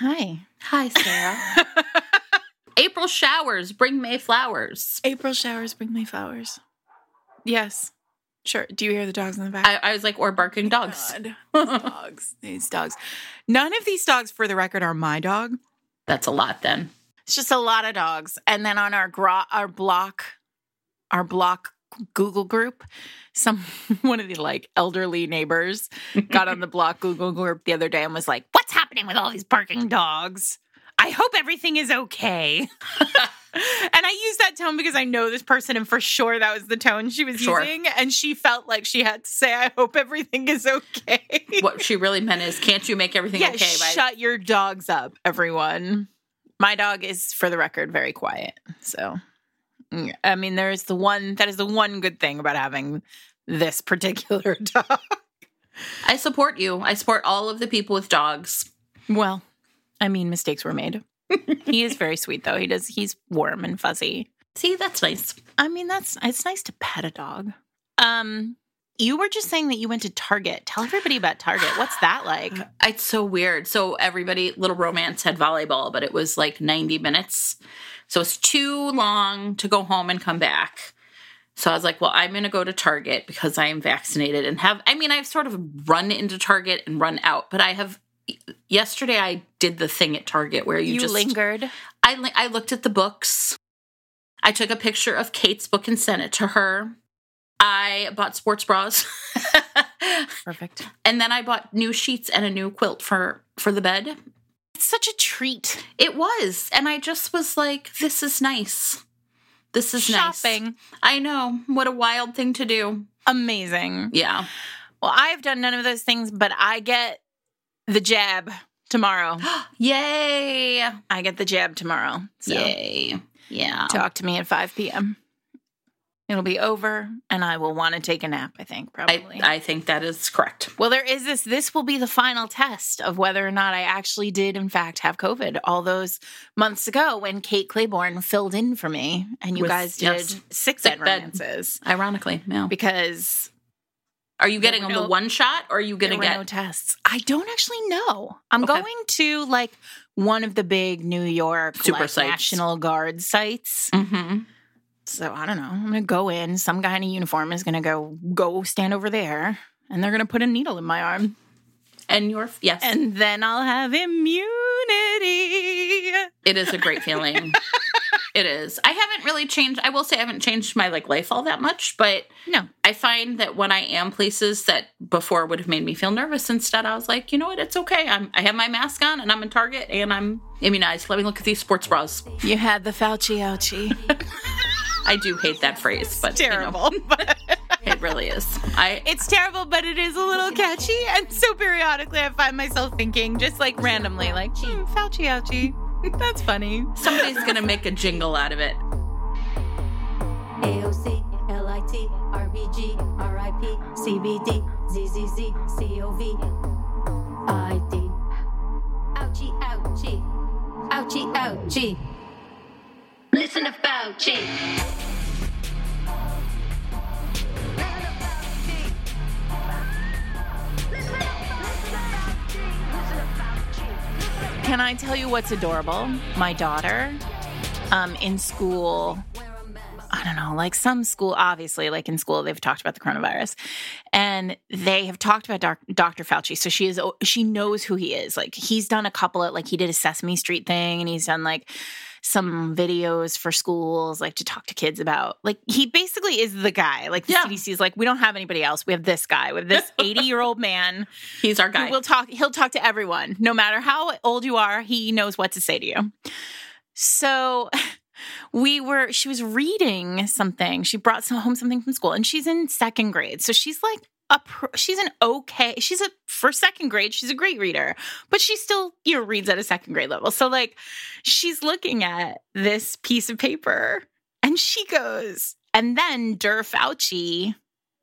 Hi. Hi, Sarah. April showers bring May flowers. April showers bring May flowers. Yes. Sure. Do you hear the dogs in the back? I, I was like, or barking oh dogs. God. Dogs. These dogs. None of these dogs, for the record, are my dog. That's a lot then. It's just a lot of dogs. And then on our gro- our block, our block Google group, some one of the like elderly neighbors got on the block Google group the other day and was like, "What's happening with all these barking dogs? I hope everything is okay." and I use that tone because I know this person, and for sure that was the tone she was Sure. using, and she felt like she had to say, "I hope everything is okay." What she really meant is, can't you make everything yeah, okay? by shut your dogs up, everyone. My dog is, for the record, very quiet. So, I mean, there is the one that is the one good thing about having this particular dog. I support you. I support all of the people with dogs. Well, I mean, mistakes were made. he is very sweet, though. He does. He's warm and fuzzy. See, that's nice. I mean, that's it's nice to pet a dog. Um, you were just saying that you went to Target. Tell everybody about Target. What's that like? It's so weird. So everybody, Little Romance had volleyball, but it was like 90 minutes. So it's too long to go home and come back. So I was like, well, I'm going to go to Target because I am vaccinated and have, I mean, I've sort of run into Target and run out, but I have, yesterday I did the thing at Target where you, You, just, lingered. I, I looked at the books. I took a picture of Kate's book and sent it to her. I bought sports bras. Perfect. and then I bought new sheets and a new quilt for for the bed. It's such a treat. It was, and I just was like, "This is nice. This is nice." Shopping. I know what a wild thing to do. Amazing. Yeah, Well, I've done none of those things, but I get the jab tomorrow. yay, I get the jab tomorrow. So yay, yeah. talk to me at 5 p.m. It'll be over and I will want to take a nap, I think, probably. I think that is correct. well, there is this. This will be the final test of whether or not I actually did, in fact, have COVID all those months ago when Kate Clayborn filled in for me and you With- guys did yes. Sick bed romances. Ironically, yeah. Because Are you getting on no- the one shot, or are you going to no get? tests. I don't actually know. I'm Okay. going to like one of the big New York Super like, sites. National Guard sites. hmm So I don't know. I'm gonna go in. Some guy in a uniform is gonna go go stand over there, and they're gonna put a needle in my arm, And your yes, and then I'll have immunity. It is a great feeling. it is. I haven't really changed. I will say I haven't changed my like life all that much, but No, I find that when I am places that before would have made me feel nervous, instead I was like, you know what, it's okay. I'm I have my mask on and I'm in Target and I'm immunized. Let me look at these sports bras. you had the Fauci ouchie. I do hate that phrase, but you know, Terrible, but it really is. I it's terrible, but it is a little catchy. And so periodically, I find myself thinking, just like randomly, like hmm, Fauci ouchie. That's funny. somebody's gonna make a jingle out of it. AOC, LIT, RBG, RIP, CBD, ZZZ, COV, ID. Ouchie, ouchie, ouchie, ouchie. Listen to Fauci. Can I tell you what's adorable? My daughter, um, in school, I don't know, like some school, obviously, like in school, they've talked about the coronavirus, and they have talked about doc- Dr. Fauci. So she is, she knows who he is. Like he's done a couple of, like he did a Sesame Street thing, and he's done like some videos for schools, like to talk to kids about. Like he basically is the guy. Like the Yeah. CDC is like, we don't have anybody else. We have this guy. We have this eighty year old man. He's our guy. We'll talk. He'll talk to everyone, no matter how old you are. He knows what to say to you. So we were. She was reading something. She brought some, home something from school, and she's in second grade. So she's like a. Pro, she's an okay. She's a for second grade. She's a great reader, but she still you know reads at a second grade level. So like she's looking at this piece of paper, and she goes. And then Der Fauci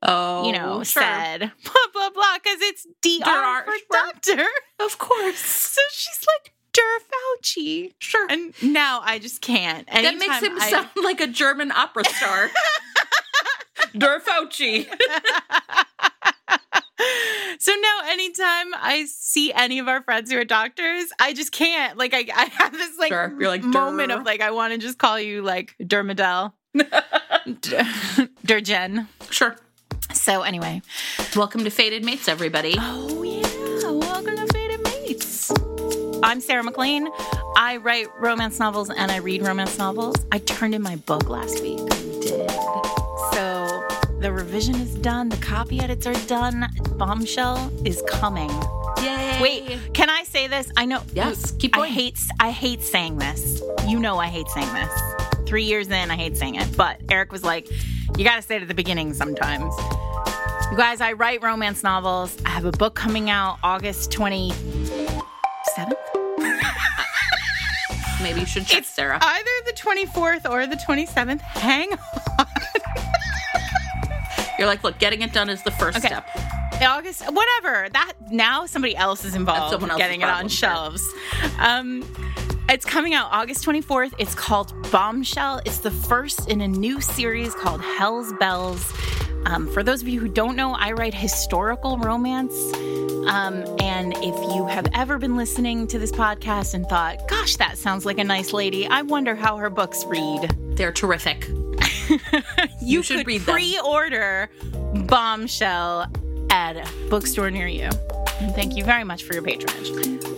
oh, you know, oh, sure. said blah blah blah because it's DR for doctor. of course. So she's like Der Fauci, Sure. and now I just can't. that makes him I- sound like a German opera star. Der Fauci. So now, anytime I see any of our friends who are doctors, I just can't. Like, I, I have this like, Sure. You're like, moment of like, I want to just call you like Dermadel, Dergen. Sure. So anyway, Welcome to Fated Mates, everybody. oh yeah, welcome to Fated Mates. I'm Sarah MacLean. I write romance novels and I read romance novels. I turned in my book last week. did. So the revision is done. The copy edits are done. Bombshell is coming. Yay. Wait, can I say this? I know. Yes, keep going. I hate. I hate saying this. You know, I hate saying this. Three years in, I hate saying it. But Eric was like, "You got to say it at the beginning sometimes." You guys, I write romance novels. I have a book coming out August twenty seventh. Maybe you should check, It's Sarah. either the twenty fourth or the twenty seventh. Hang on. You're like, look, getting it done is the first Okay. step. August, whatever. That now somebody else is involved someone getting it on shelves. Um, it's coming out August 24th. It's called Bombshell. It's the first in a new series called Hell's Bells. Um, for those of you who don't know, I write historical romance. Um, and if you have ever been listening to this podcast and thought, gosh, that sounds like a nice lady, I wonder how her books read. They're terrific. You, should read them. pre-order Bombshell at a bookstore near you. And thank you very much for your patronage.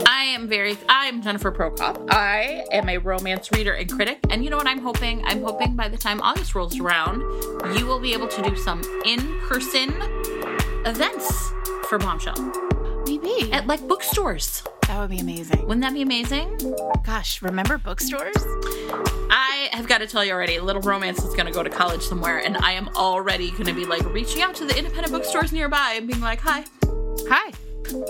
I am very I'm Jennifer Prokop. I am a romance reader and critic. And you know what I'm hoping? I'm hoping by the time August rolls around, you will be able to do some in-person events for Bombshell Maybe at like bookstores. That would be amazing. Wouldn't that be amazing? Gosh, remember bookstores? I have got to tell you already, Little Romance is going to go to college somewhere, and I am already going to be like reaching out to the independent bookstores nearby and being like, "Hi, Hi.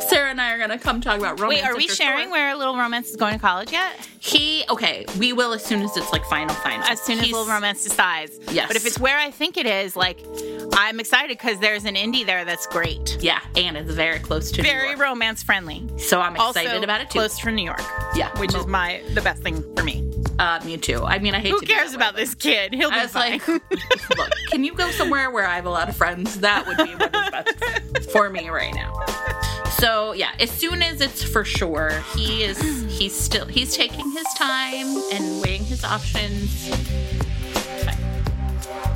Sarah and I are to come talk about romance." Wait, are we sharing where Little Romance is going to college yet? He okay, we will as soon as it's like final final. As soon as He's- Little Romance decides. Yes. But if it's where I think it is, like, I'm excited because there's an indie there that's great. Yeah, and it's very close to Very romance friendly. So I'm excited also about it too. Close to New York, Yeah, which is oh. my the best thing for me. Uh, me too. I mean, I hate Who cares about this kid? He'll be I was fine. like, look, can you go somewhere where I have a lot of friends? That would be what is best for me right now. So yeah, as soon as it's for sure, he is he's still he's taking his time and weighing his options.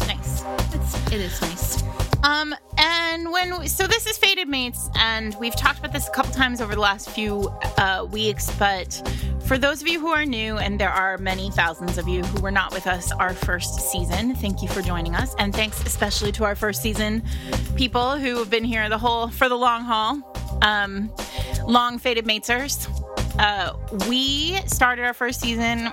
nice. It's it is nice. Um, and when we, so this is Fated Mates, and we've talked about this a couple times over the last few uh, weeks. But for those of you who are new, and there are many thousands of you who were not with us our first season, thank you for joining us, and thanks especially to our first season people who have been here the whole for the long haul. Um, long Fated Matesers. Uh, we started our first season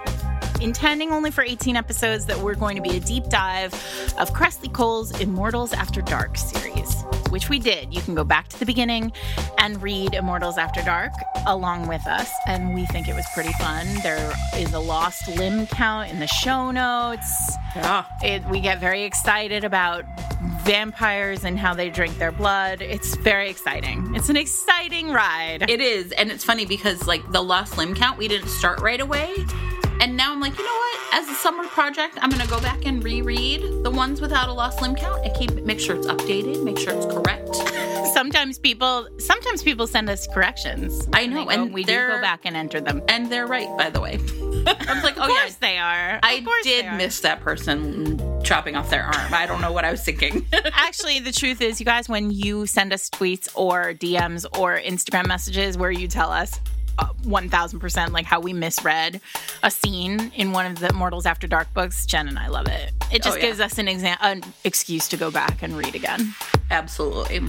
intending only for 18 episodes that we're going to be a deep dive of Kresley Cole's Immortals After Dark series, which we did. You can go back to the beginning and read Immortals After Dark along with us, and we think it was pretty fun. There is a lost limb count in the show notes. Yeah. It, we get very excited about vampires and how they drink their blood. It's very exciting. It's an exciting ride. It is, and it's funny because like the lost limb count, we didn't start right away, and now I'm like, you know what? As a summer project, I'm gonna go back and reread the ones without a lost limb count and keep make sure it's updated, make sure it's correct. sometimes people sometimes people send us corrections. I know, they oh, go- and we do go back and enter them. And they're right, by the way. I was like, oh yeah, they are. I Of course did miss that person chopping off their arm. I don't know what I was thinking. Actually, the truth is, you guys, when you send us tweets or DMs or Instagram messages where you tell us 1000% like how we misread a scene in one of the Immortals After Dark books, Jen and I love it. It just Oh, yeah. gives us an, exam- an excuse to go back and read again. Absolutely.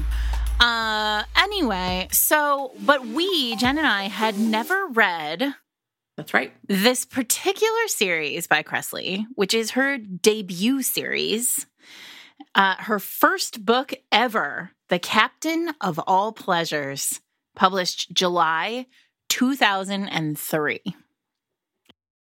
Uh, anyway, so, but we, Jen and I, had never read That's right. this particular series by Kresley, which is her debut series, uh, her first book ever, The Captain of All Pleasures, published July 2003,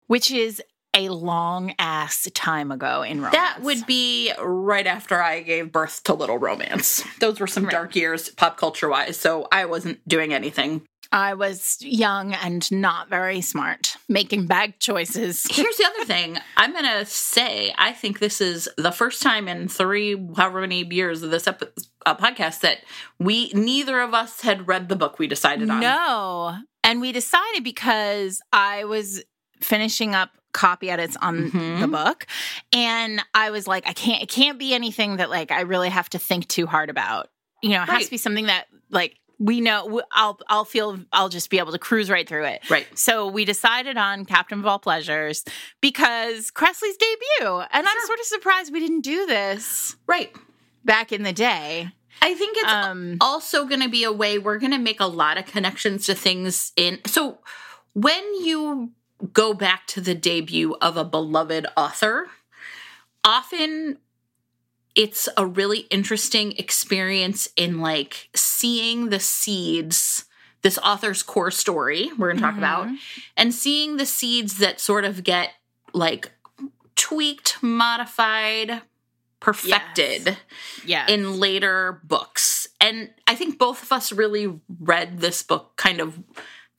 which is a long ass time ago in romance. That would be right after I gave birth to Little Romance. Those were some Right. dark years, pop culture wise, so I wasn't doing anything. I was young and not very smart. making bad choices. Here's the other thing. I'm going to say I think this is the first time in three, however many years of this epi- uh, podcast that we, neither of us had read the book we decided on. No. And we decided because I was finishing up copy edits on Mhm. the book and I was like I can't it can't be anything that like I really have to think too hard about. You know, it has to be something that like we know I'll I'll feel I'll just be able to cruise right through it. Right. So we decided on Captain of All Pleasures because Kresley's debut. And I'm sort of surprised we didn't do this Right. back in the day. I think it's Um also going to be a way we're going to make a lot of connections to things in. So when you go back to the debut of a beloved author, often it's a really interesting experience in like seeing the seeds this author's core story we're going to talk about Mhm. and seeing the seeds that sort of get like tweaked modified perfected yeah. in later books. And I think both of us really read this book kind of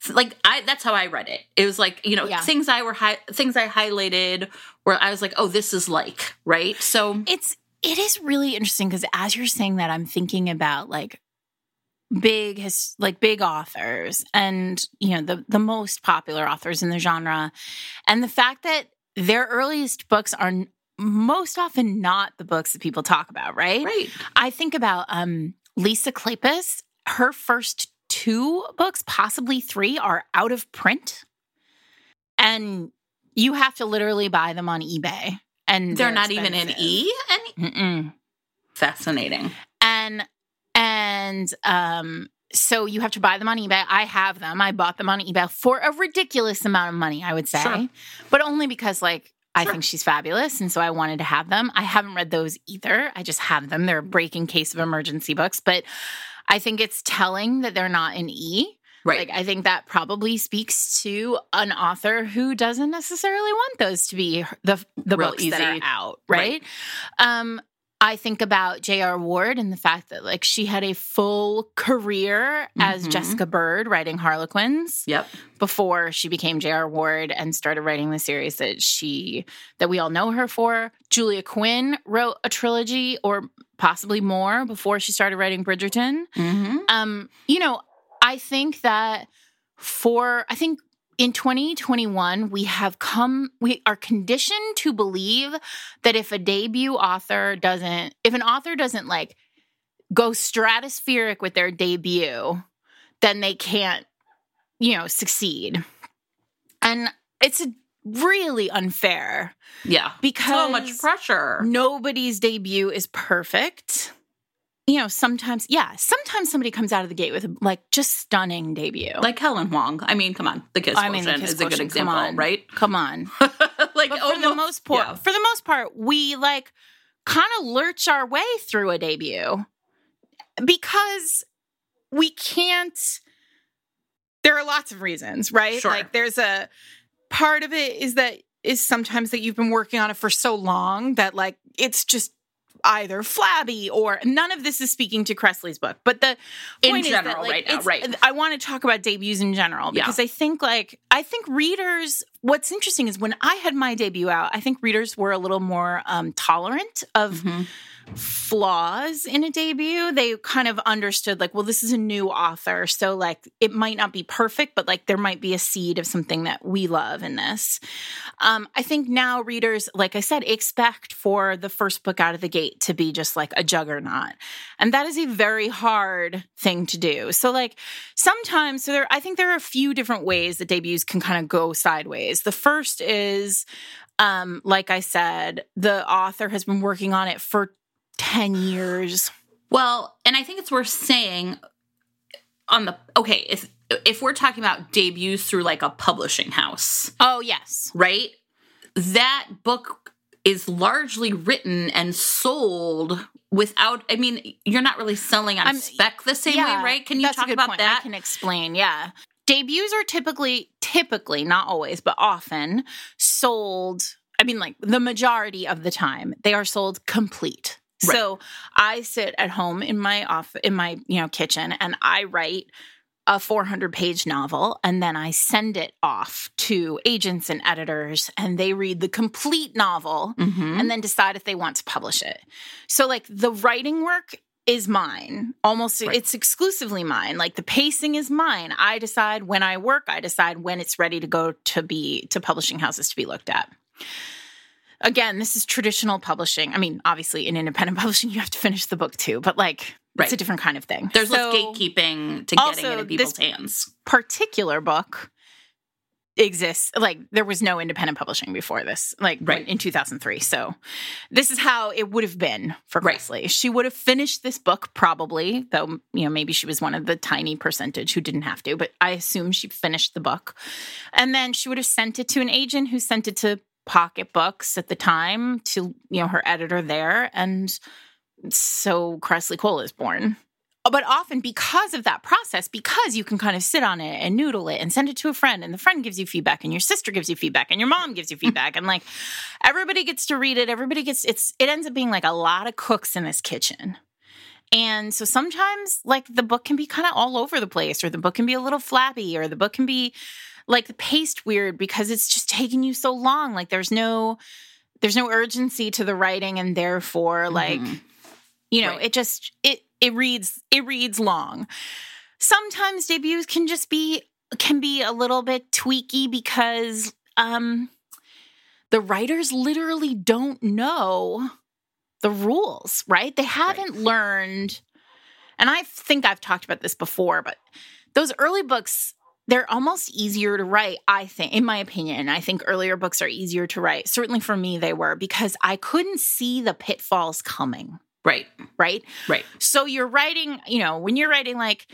like I that's how I read it. It was like, you know, Yeah. things I were hi- things I highlighted where I was like, "Oh, this is like," right? So it's it is really interesting because as you're saying that i'm thinking about like big his like big authors and you know the the most popular authors in the genre and the fact that their earliest books are most often not the books that people talk about right, right. i think about um lisa kleypas her first two books possibly three are out of print and you have to literally buy them on ebay and They're not even in. E Mm-mm. fascinating. and and um so you have to buy them on ebay i have them i bought them on ebay for a ridiculous amount of money i would say Sure. but only because like i think she's fabulous and so i wanted to have them i haven't read those either i just have them they're a breaking case of emergency books but i think it's telling that they're not an e Right. like I think that probably speaks to an author who doesn't necessarily want those to be the the Real books that are out, Right. right? Um I think about J.R. Ward and the fact that like she had a full career as Mhm. Jessica Bird writing Harlequins yep. before she became J.R. Ward and started writing the series that she that we all know her for. Julia Quinn wrote a trilogy or possibly more before she started writing Bridgerton Mm-hmm. um you know i think that for i think in 2021 we have come we are conditioned to believe that if a debut author doesn't if an author doesn't like go stratospheric with their debut then they can't you know succeed and it's a really unfair Yeah. because So much pressure. nobody's debut is perfect. You know, sometimes, yeah, sometimes somebody comes out of the gate with a, like just stunning debut. Like Helen Hoang. I mean, come on. The Kiss I mean, the Kiss is a good Quotient, come example, on. right? come on. like But for the most part, yeah. for the most part, we like kind of lurch our way through a debut because we can't. There are lots of reasons, right? Sure. Like, there's a part of it is that is sometimes that you've been working on it for so long that like it's just either flabby or none of this is speaking to Kresley's book. But the In point is general, that, like, right now, right. I want to talk about debuts in general Yeah. because I think like I think readers. What's interesting is when I had my debut out, I think readers were a little more um, tolerant of Mhm. Flaws in a debut. They kind of understood like, well, this is a new author, so like it might not be perfect, but like there might be a seed of something that we love in this. Um, I think now readers, like I said, expect for the first book out of the gate to be just like a juggernaut. And that is a very hard thing to do. So like sometimes so there I think there are a few different ways that debuts can kind of go sideways. The first is um like I said, the author has been working on it for 10 years. Well, and I think it's worth saying on the okay, if if we're talking about debuts through like a publishing house, Oh, yes. right? That book is largely written and sold without I mean, you're not really selling on I'm- spec the same way, right? Can you talk good about point. that? I can explain. Yeah. Debuts are typically, typically, not always, but often sold. I mean, like the majority of the time, they are sold complete. Right. So I sit at home in my off in my you know kitchen and I write a 400 page novel and then I send it off to agents and editors and they read the complete novel Mhm. and then decide if they want to publish it. So like the writing work is mine. Almost Right. it's exclusively mine. Like the pacing is mine. I decide when I work, I decide when it's ready to go to be to publishing houses to be looked at. Again, this is traditional publishing. I mean, obviously in independent publishing you have to finish the book too, but like Right. it's a different kind of thing. There's So- less gatekeeping to getting it in people's this- hands. particular book exists like there was no independent publishing before this like when- Right. in 2003 so this is how it would have been for Right. Kresley she would have finished this book probably though you know maybe she was one of the tiny percentage who didn't have to but I assume she finished the book and then she would have sent it to an agent who sent it to Pocket Books at the time to you know her editor there and so Kresley Cole is born but often because of that process, because you can kind of sit on it and noodle it and send it to a friend, and the friend gives you feedback, and your sister gives you feedback, and your mom gives you mm-hmm. feedback, and like everybody gets to read it, everybody gets it's it ends up being like a lot of cooks in this kitchen. And so sometimes like the book can be kind of all over the place, or the book can be a little flappy, or the book can be like the paced weird because it's just taking you so long. Like there's no there's no urgency to the writing, and therefore like Mhm. you know Right. it just it it reads it reads long sometimes debuts can just be can be a little bit tweaky because um the writers literally don't know the rules right they haven't learned and i think i've talked about this before but those early books they're almost easier to write i think in my opinion i think earlier books are easier to write certainly for me they were because i couldn't see the pitfalls coming Right. right Right. so you're writing, you know, when you're writing like,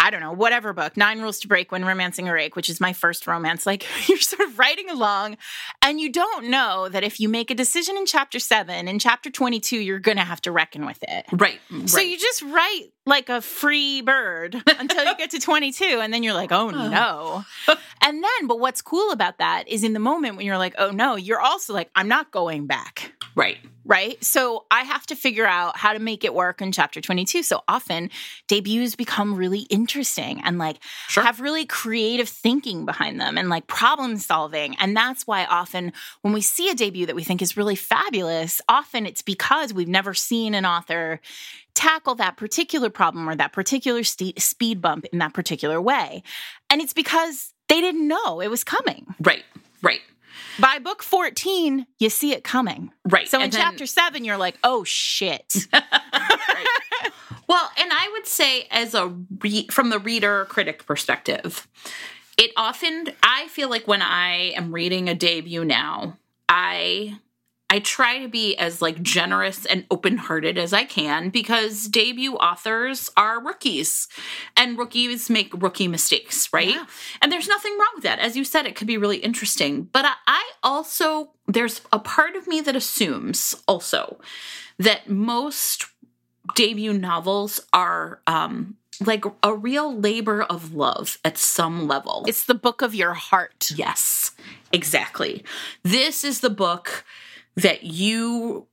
I don't know, whatever book, Nine Rules to Break When Romancing a Rake, which is my first romance, like you're sort of writing along and you don't know that if you make a decision in chapter seven, in chapter 22, you're going to have to reckon with it. Right. So right. you just write like a free bird until you get to 22 and then you're like, "Oh no." and then but what's cool about that is in the moment when you're like, "Oh no," you're also like, "I'm not going back." Right. right? So I have to figure out how to make it work in chapter 22. So often debuts become really interesting and like Sure. have really creative thinking behind them and like problem solving. And that's why often when we see a debut that we think is really fabulous, often it's because we've never seen an author tackle that particular problem or that particular ste- speed bump in that particular way. And it's because they didn't know it was coming. Right. Right. By book 14, you see it coming. Right. So in then- chapter seven, you're like, oh shit. Right. Well, and I would say, as a re- from the reader critic perspective, it often I feel like when I am reading a debut now, I I try to be as like generous and open-hearted as I can because debut authors are rookies and rookies make rookie mistakes, right? Yeah. And there's nothing wrong with that. As you said, it could be really interesting. But I, I also there's a part of me that assumes also that most debut novels are um like a real labor of love at some level. it's the book of your heart. Yes, exactly. This is the book that you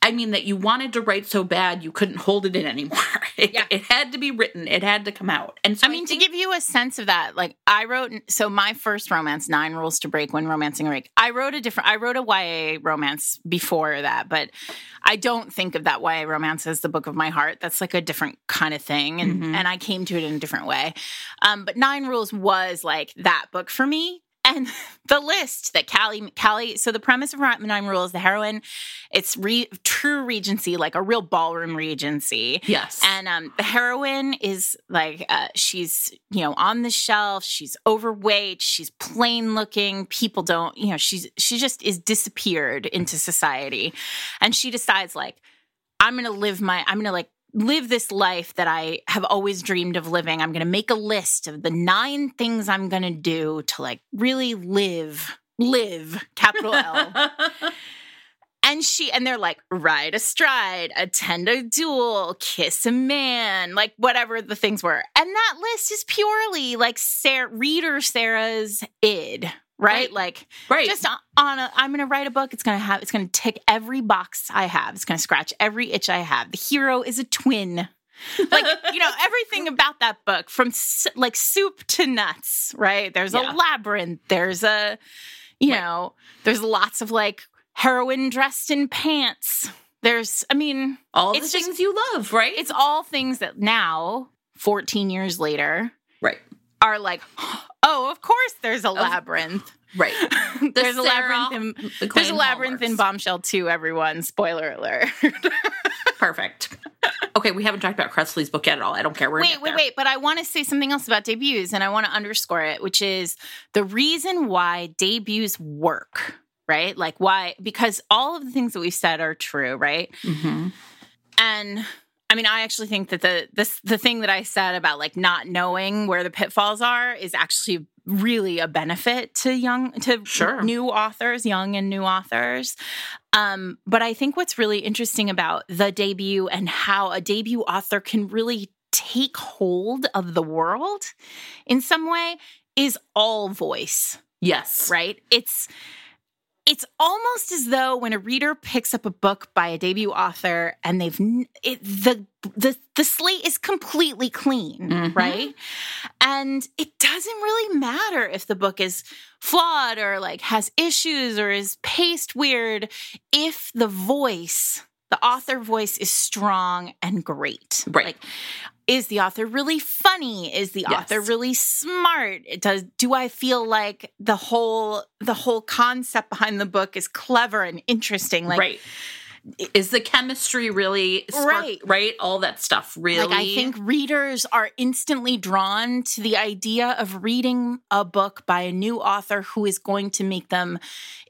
I mean that you wanted to write so bad you couldn't hold it in anymore. It, Yeah. it had to be written. It had to come out. And so I mean, think- to give you a sense of that, like I wrote, so my first romance, Nine Rules to Break When Romancing a Rake, I wrote a different, I wrote a YA romance before that, but I don't think of that YA romance as the book of my heart. That's like a different kind of thing. And, Mhm. and I came to it in a different way. Um, but Nine Rules was like that book for me. And the list that Callie, Callie, so the premise of Nine is the heroine, it's re, true regency, like a real ballroom regency. yes. And um, the heroine is like, uh, she's, you know, on the shelf. She's overweight. She's plain looking. People don't, you know, she's, she just is disappeared into society. And she decides, like, I'm going to live my, I'm going to like live this life that I have always dreamed of living. I'm going to make a list of the nine things I'm going to do to like really live, live, capital L. And she and they're like ride a stride, attend a duel, kiss a man, like whatever the things were. And that list is purely like Sarah, reader Sarah's id, right? Right. Like right. just on- a I'm going to write a book, it's going to have it's going to tick every box I have. It's going to scratch every itch I have. The hero is a twin. like you know everything about that book from s- like soup to nuts right there's Yeah. a labyrinth there's a you Right. know there's lots of like heroin dressed in pants there's i mean All the It's things just- you love, right? it's all things that now 14 years later. Are like oh of course there's a labyrinth Right. there's a labyrinth in there's a labyrinth in bombshell 2 everyone spoiler alert Perfect. Okay, we haven't talked about Kresley's book yet at all. I don't care. We're wait, wait, wait. But I want to say something else about debuts and I want to underscore it, which is the reason why debuts work, right? Like why, because all of the things that we've said are true, right? Mhm. And I mean, I actually think that the this the thing that I said about like not knowing where the pitfalls are is actually really a benefit to young to Sure. new authors, young and new authors. Um, but I think what's really interesting about the debut and how a debut author can really take hold of the world in some way is all voice Yes. right it's it's almost as though when a reader picks up a book by a debut author and they've it, the the the slate is completely clean Mhm. right and it doesn't really matter if the book is flawed or like has issues or is paced weird if the voice the author voice is strong and great Right. like is the author really funny is the Yes. author really smart It does do i feel like the whole the whole concept behind the book is clever and interesting like right. Is the chemistry really spark- Right. Right. All that stuff really. Like I think readers are instantly drawn to the idea of reading a book by a new author who is going to make them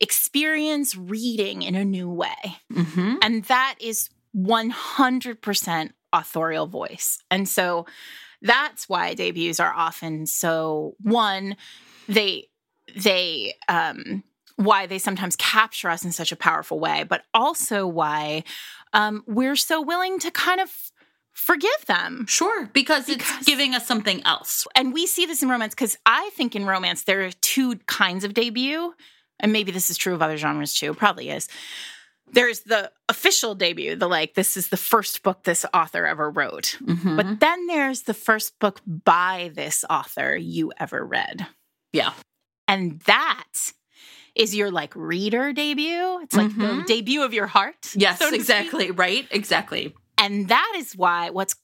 experience reading in a new way. Mhm. And that is 100% authorial voice. And so that's why debuts are often so one they they um why they sometimes capture us in such a powerful way, but also why um we're so willing to kind of forgive them. Sure, because, Because- it's giving us something else. And we see this in romance because I think in romance there are two kinds of debut, and maybe this is true of other genres too, probably is. There's the official debut, the like, this is the first book this author ever wrote. Mhm. But then there's the first book by this author you ever read. yeah. And that is your like reader debut. It's like the Mhm. debut of your heart. Yes, so to speak. exactly. Right. Exactly. And that is why what's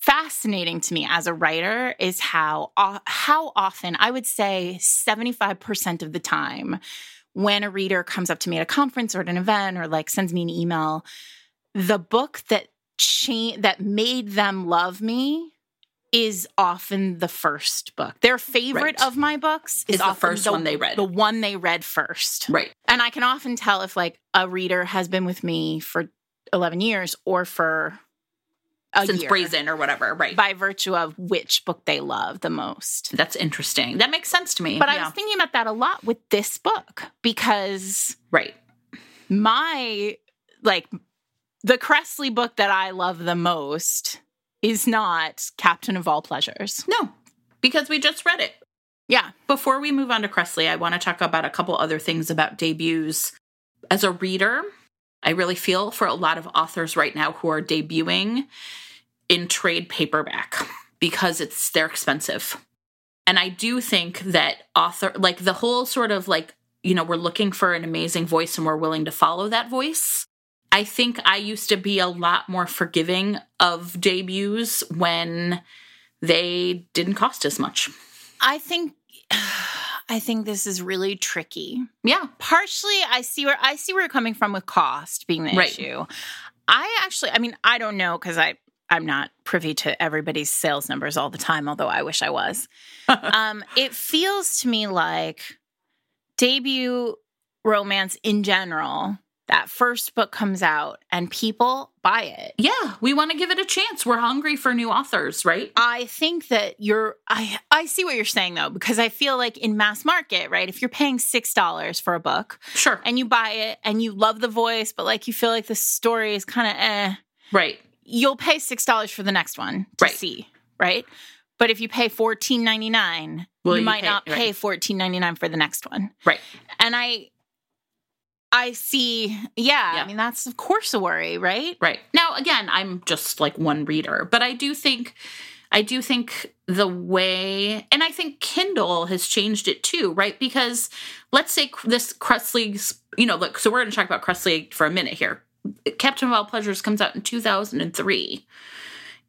fascinating to me as a writer is how how often I would say 75% of the time when a reader comes up to me at a conference or at an event or like sends me an email the book that cha- that made them love me is often the first book. Their favorite Right. of my books is, Is the first one they read. The one they read first. Right. And I can often tell if like a reader has been with me for 11 years or for a Since year Brazen or whatever. Right. by virtue of which book they love the most. That's interesting. That makes sense to me. But I was thinking about that a lot with this book because right. my like the Kresley book that I love the most is not Captain of All Pleasures. No, because we just read it. Yeah. Before we move on to Kresley, I want to talk about a couple other things about debuts. As a reader, I really feel for a lot of authors right now who are debuting in trade paperback because it's they're expensive. And I do think that author like the whole sort of like, you know, we're looking for an amazing voice and we're willing to follow that voice. I think I used to be a lot more forgiving of debuts when they didn't cost as much. I think I think this is really tricky. Yeah. partially i see where i see where you're coming from with cost being the Right. issue i actually i mean i don't know because i i'm not privy to everybody's sales numbers all the time although i wish i was um it feels to me like debut romance in general that first book comes out and people buy it Yeah, we want to give it a chance. We're hungry for new authors, right? I think that you're I I see what you're saying though because I feel like in mass market, right? If you're paying $6 for a book, Sure. and you buy it and you love the voice, but like you feel like the story is kind of eh, Right. you'll pay six dollars for the next one to Right. see, right? But if you pay fourteen ninety nine, Well, you you might pay- not pay right. fourteen ninety nine for the next one. Right. And I I see. Yeah, Yeah. I mean that's of course a worry, right? Right. Now again, I'm just like one reader, but I do think I do think the way and I think Kindle has changed it too, right? Because let's say this Crust you know, look, so we're going to talk about Crust for a minute here. Captain of All Pleasures comes out in 2003.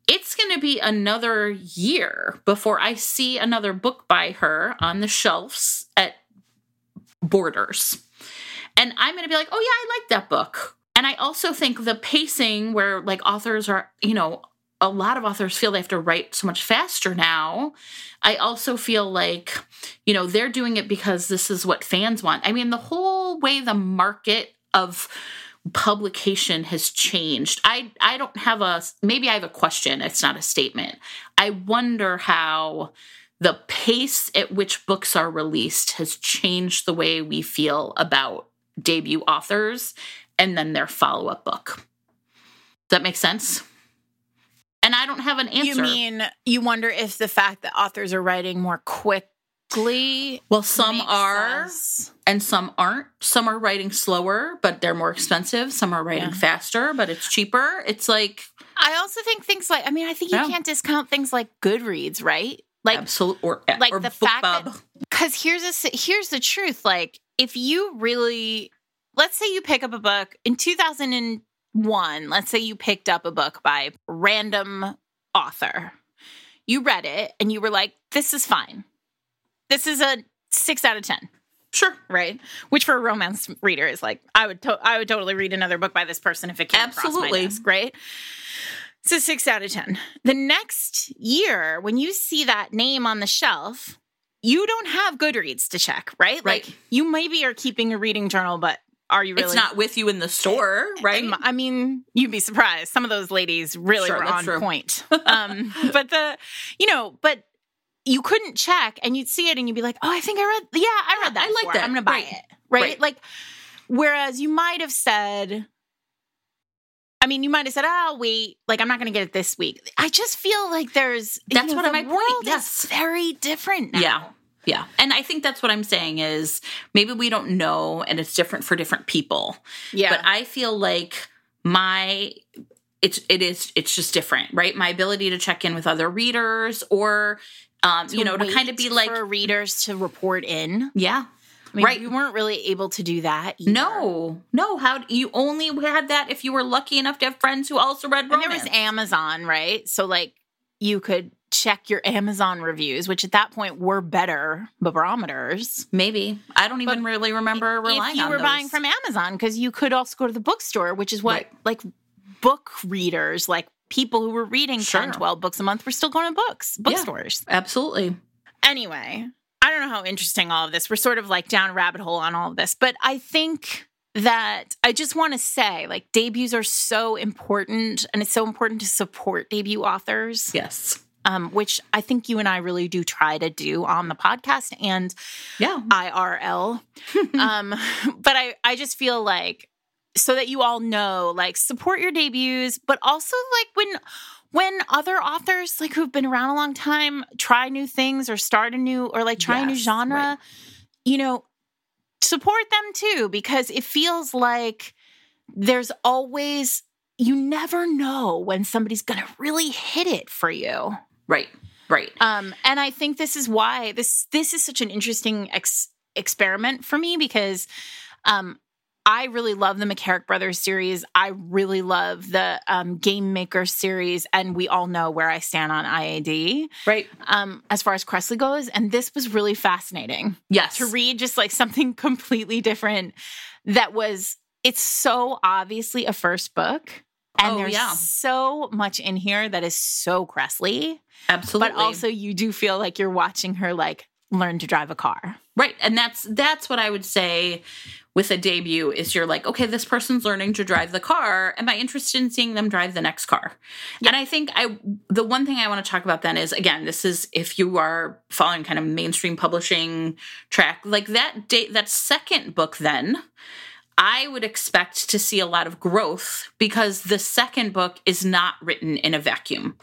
It's going to be another year before I see another book by her on the shelves at Borders. And I'm going to be like, oh, yeah, I like that book. And I also think the pacing, where like authors are, you know, a lot of authors feel they have to write so much faster now. I also feel like, you know, they're doing it because this is what fans want. I mean, the whole way the market of publication has changed. I I don't have a maybe I have a question, it's not a statement. I wonder how the pace at which books are released has changed the way we feel about debut authors and then their follow-up book. Does that make sense? And I don't have an answer. You mean you wonder if the fact that authors are writing more quickly well, some are sense? and some aren't. Some are writing slower, but they're more expensive. Some are writing Yeah. faster, but it's cheaper. It's like I also think things like I mean I think you Yeah. can't discount things like Goodreads, right? Like absolute or like or the fact that- because here's a here's the truth like if you really let's say you pick up a book in 2001 let's say you picked up a book by random author. You read it and you were like this is fine. This is a 6 out of 10 sure, right? Which for a romance reader is like i would to- i would totally read another book by this person if it came across my Absolutely. desk right? It's a 6 out of 10 the next year when you see that name on the shelf you don't have goodreads to check right Right. like you maybe are keeping a reading journal but are you really it's not with you in the store, right? um, I mean, you'd be surprised. Some of those ladies really Sure, were on true. point. Um, but the, you know, but you couldn't check, and you'd see it, and you'd be like, "Oh, I think I read. Yeah, I read that. I like that. I'm gonna buy Right. it." Right? Right. Like, whereas you might have said, I mean, you might have said, "Oh, wait. Like, I'm not gonna get it this week." I just feel like there's you That's know, what my point- world yes. is very different now. Yeah. Yeah. And I think that's what I'm saying is maybe we don't know and it's different for different people. yeah. But I feel like my it's it is it's just different, right? My ability to check in with other readers or um, you know, to kind of be like for readers to report in. yeah. I mean, Right. We weren't really able to do that. Either. No, no. How you only had that if you were lucky enough to have friends who also read And there was Amazon, right? So like you could check your Amazon reviews, which at that point were better barometers. Maybe I don't even But really remember relying if you were buying from Amazon, because you could also go to the bookstore, which is what Right. like book readers, like people who were reading Sure. 10, 12 books a month were still going to books, Yeah. bookstores. Absolutely. Anyway, I don't know how interesting all of this. We're sort of like down a rabbit hole on all of this, but I think that I just want to say like debuts are so important and it's so important to support debut authors. Yes. um, which I think you and I really do try to do on the podcast and Yeah. IRL. um, but I, I just feel like so that you all know, like support your debuts, but also like when when other authors like who've been around a long time try new things or start a new or like try a new genre, right. you know, support them too because it feels like there's always you never know when somebody's going to really hit it for you. Right. Right. Um, and I think this is why this this is such an interesting ex- experiment for me because um, I really love the MacCarrick Brothers series. I really love the um, Game Maker series, and we all know where I stand on IAD Right. um, as far as Kresley goes. And this was really fascinating Yes. to read, just like something completely different. That was it's so obviously a first book. And Oh, there's yeah. so much in here that is so Kresley Absolutely. but also you do feel like you're watching her like learn to drive a car. Right. And that's that's what I would say with a debut is you're like, okay, this person's learning to drive the car. Am I interested in seeing them drive the next car? And I think I the one thing I want to talk about then is again, this is if you are following kind of mainstream publishing track, like that date that second book then I would expect to see a lot of growth because the second book is not written in a vacuum.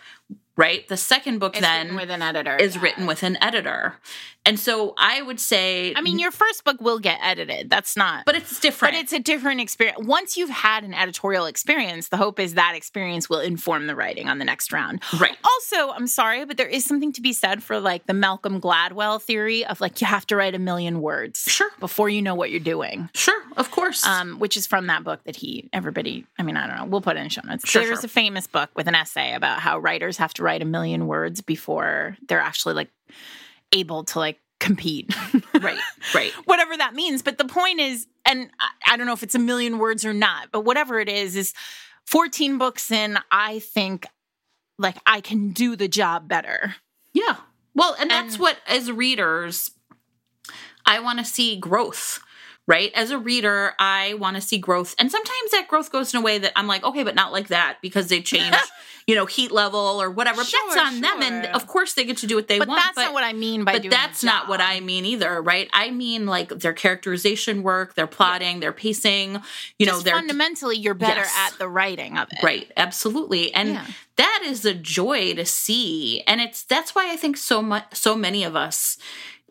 Right? The second book It's then with an editor. is yeah. written with an editor. And so I would say I mean, your first book will get edited. That's not. but it's different. But it's a different experience. Once you've had an editorial experience, the hope is that experience will inform the writing on the next round. right. Also, I'm sorry, but there is something to be said for like the Malcolm Gladwell theory of like you have to write a million words Sure. before you know what you're doing. Sure, of course. Um, which is from that book that he, everybody, I mean, I don't know, we'll put it in show notes. Sure, There's sure. a famous book with an essay about how writers have to write a million words before they're actually like able to like compete. right. Right. whatever that means. But the point is, and I, I don't know if it's a million words or not, but whatever it is, is 14 books in, I think like I can do the job better. Yeah. Well, and that's And- what, as readers, I want to see growth, right? As a reader, I want to see growth. And sometimes that growth goes in a way that I'm like, okay, but not like that because they change, you know, heat level or whatever. But that's on them. And of course, they get to do what they want. But want. that's not what I mean by but that's not what. I mean either, right? I mean like their characterization work, their plotting, their pacing, you know, Just their fundamentally you're better Yes. at the writing of it. Right, absolutely. And Yeah. that is a joy to see. And it's that's why I think so much so many of us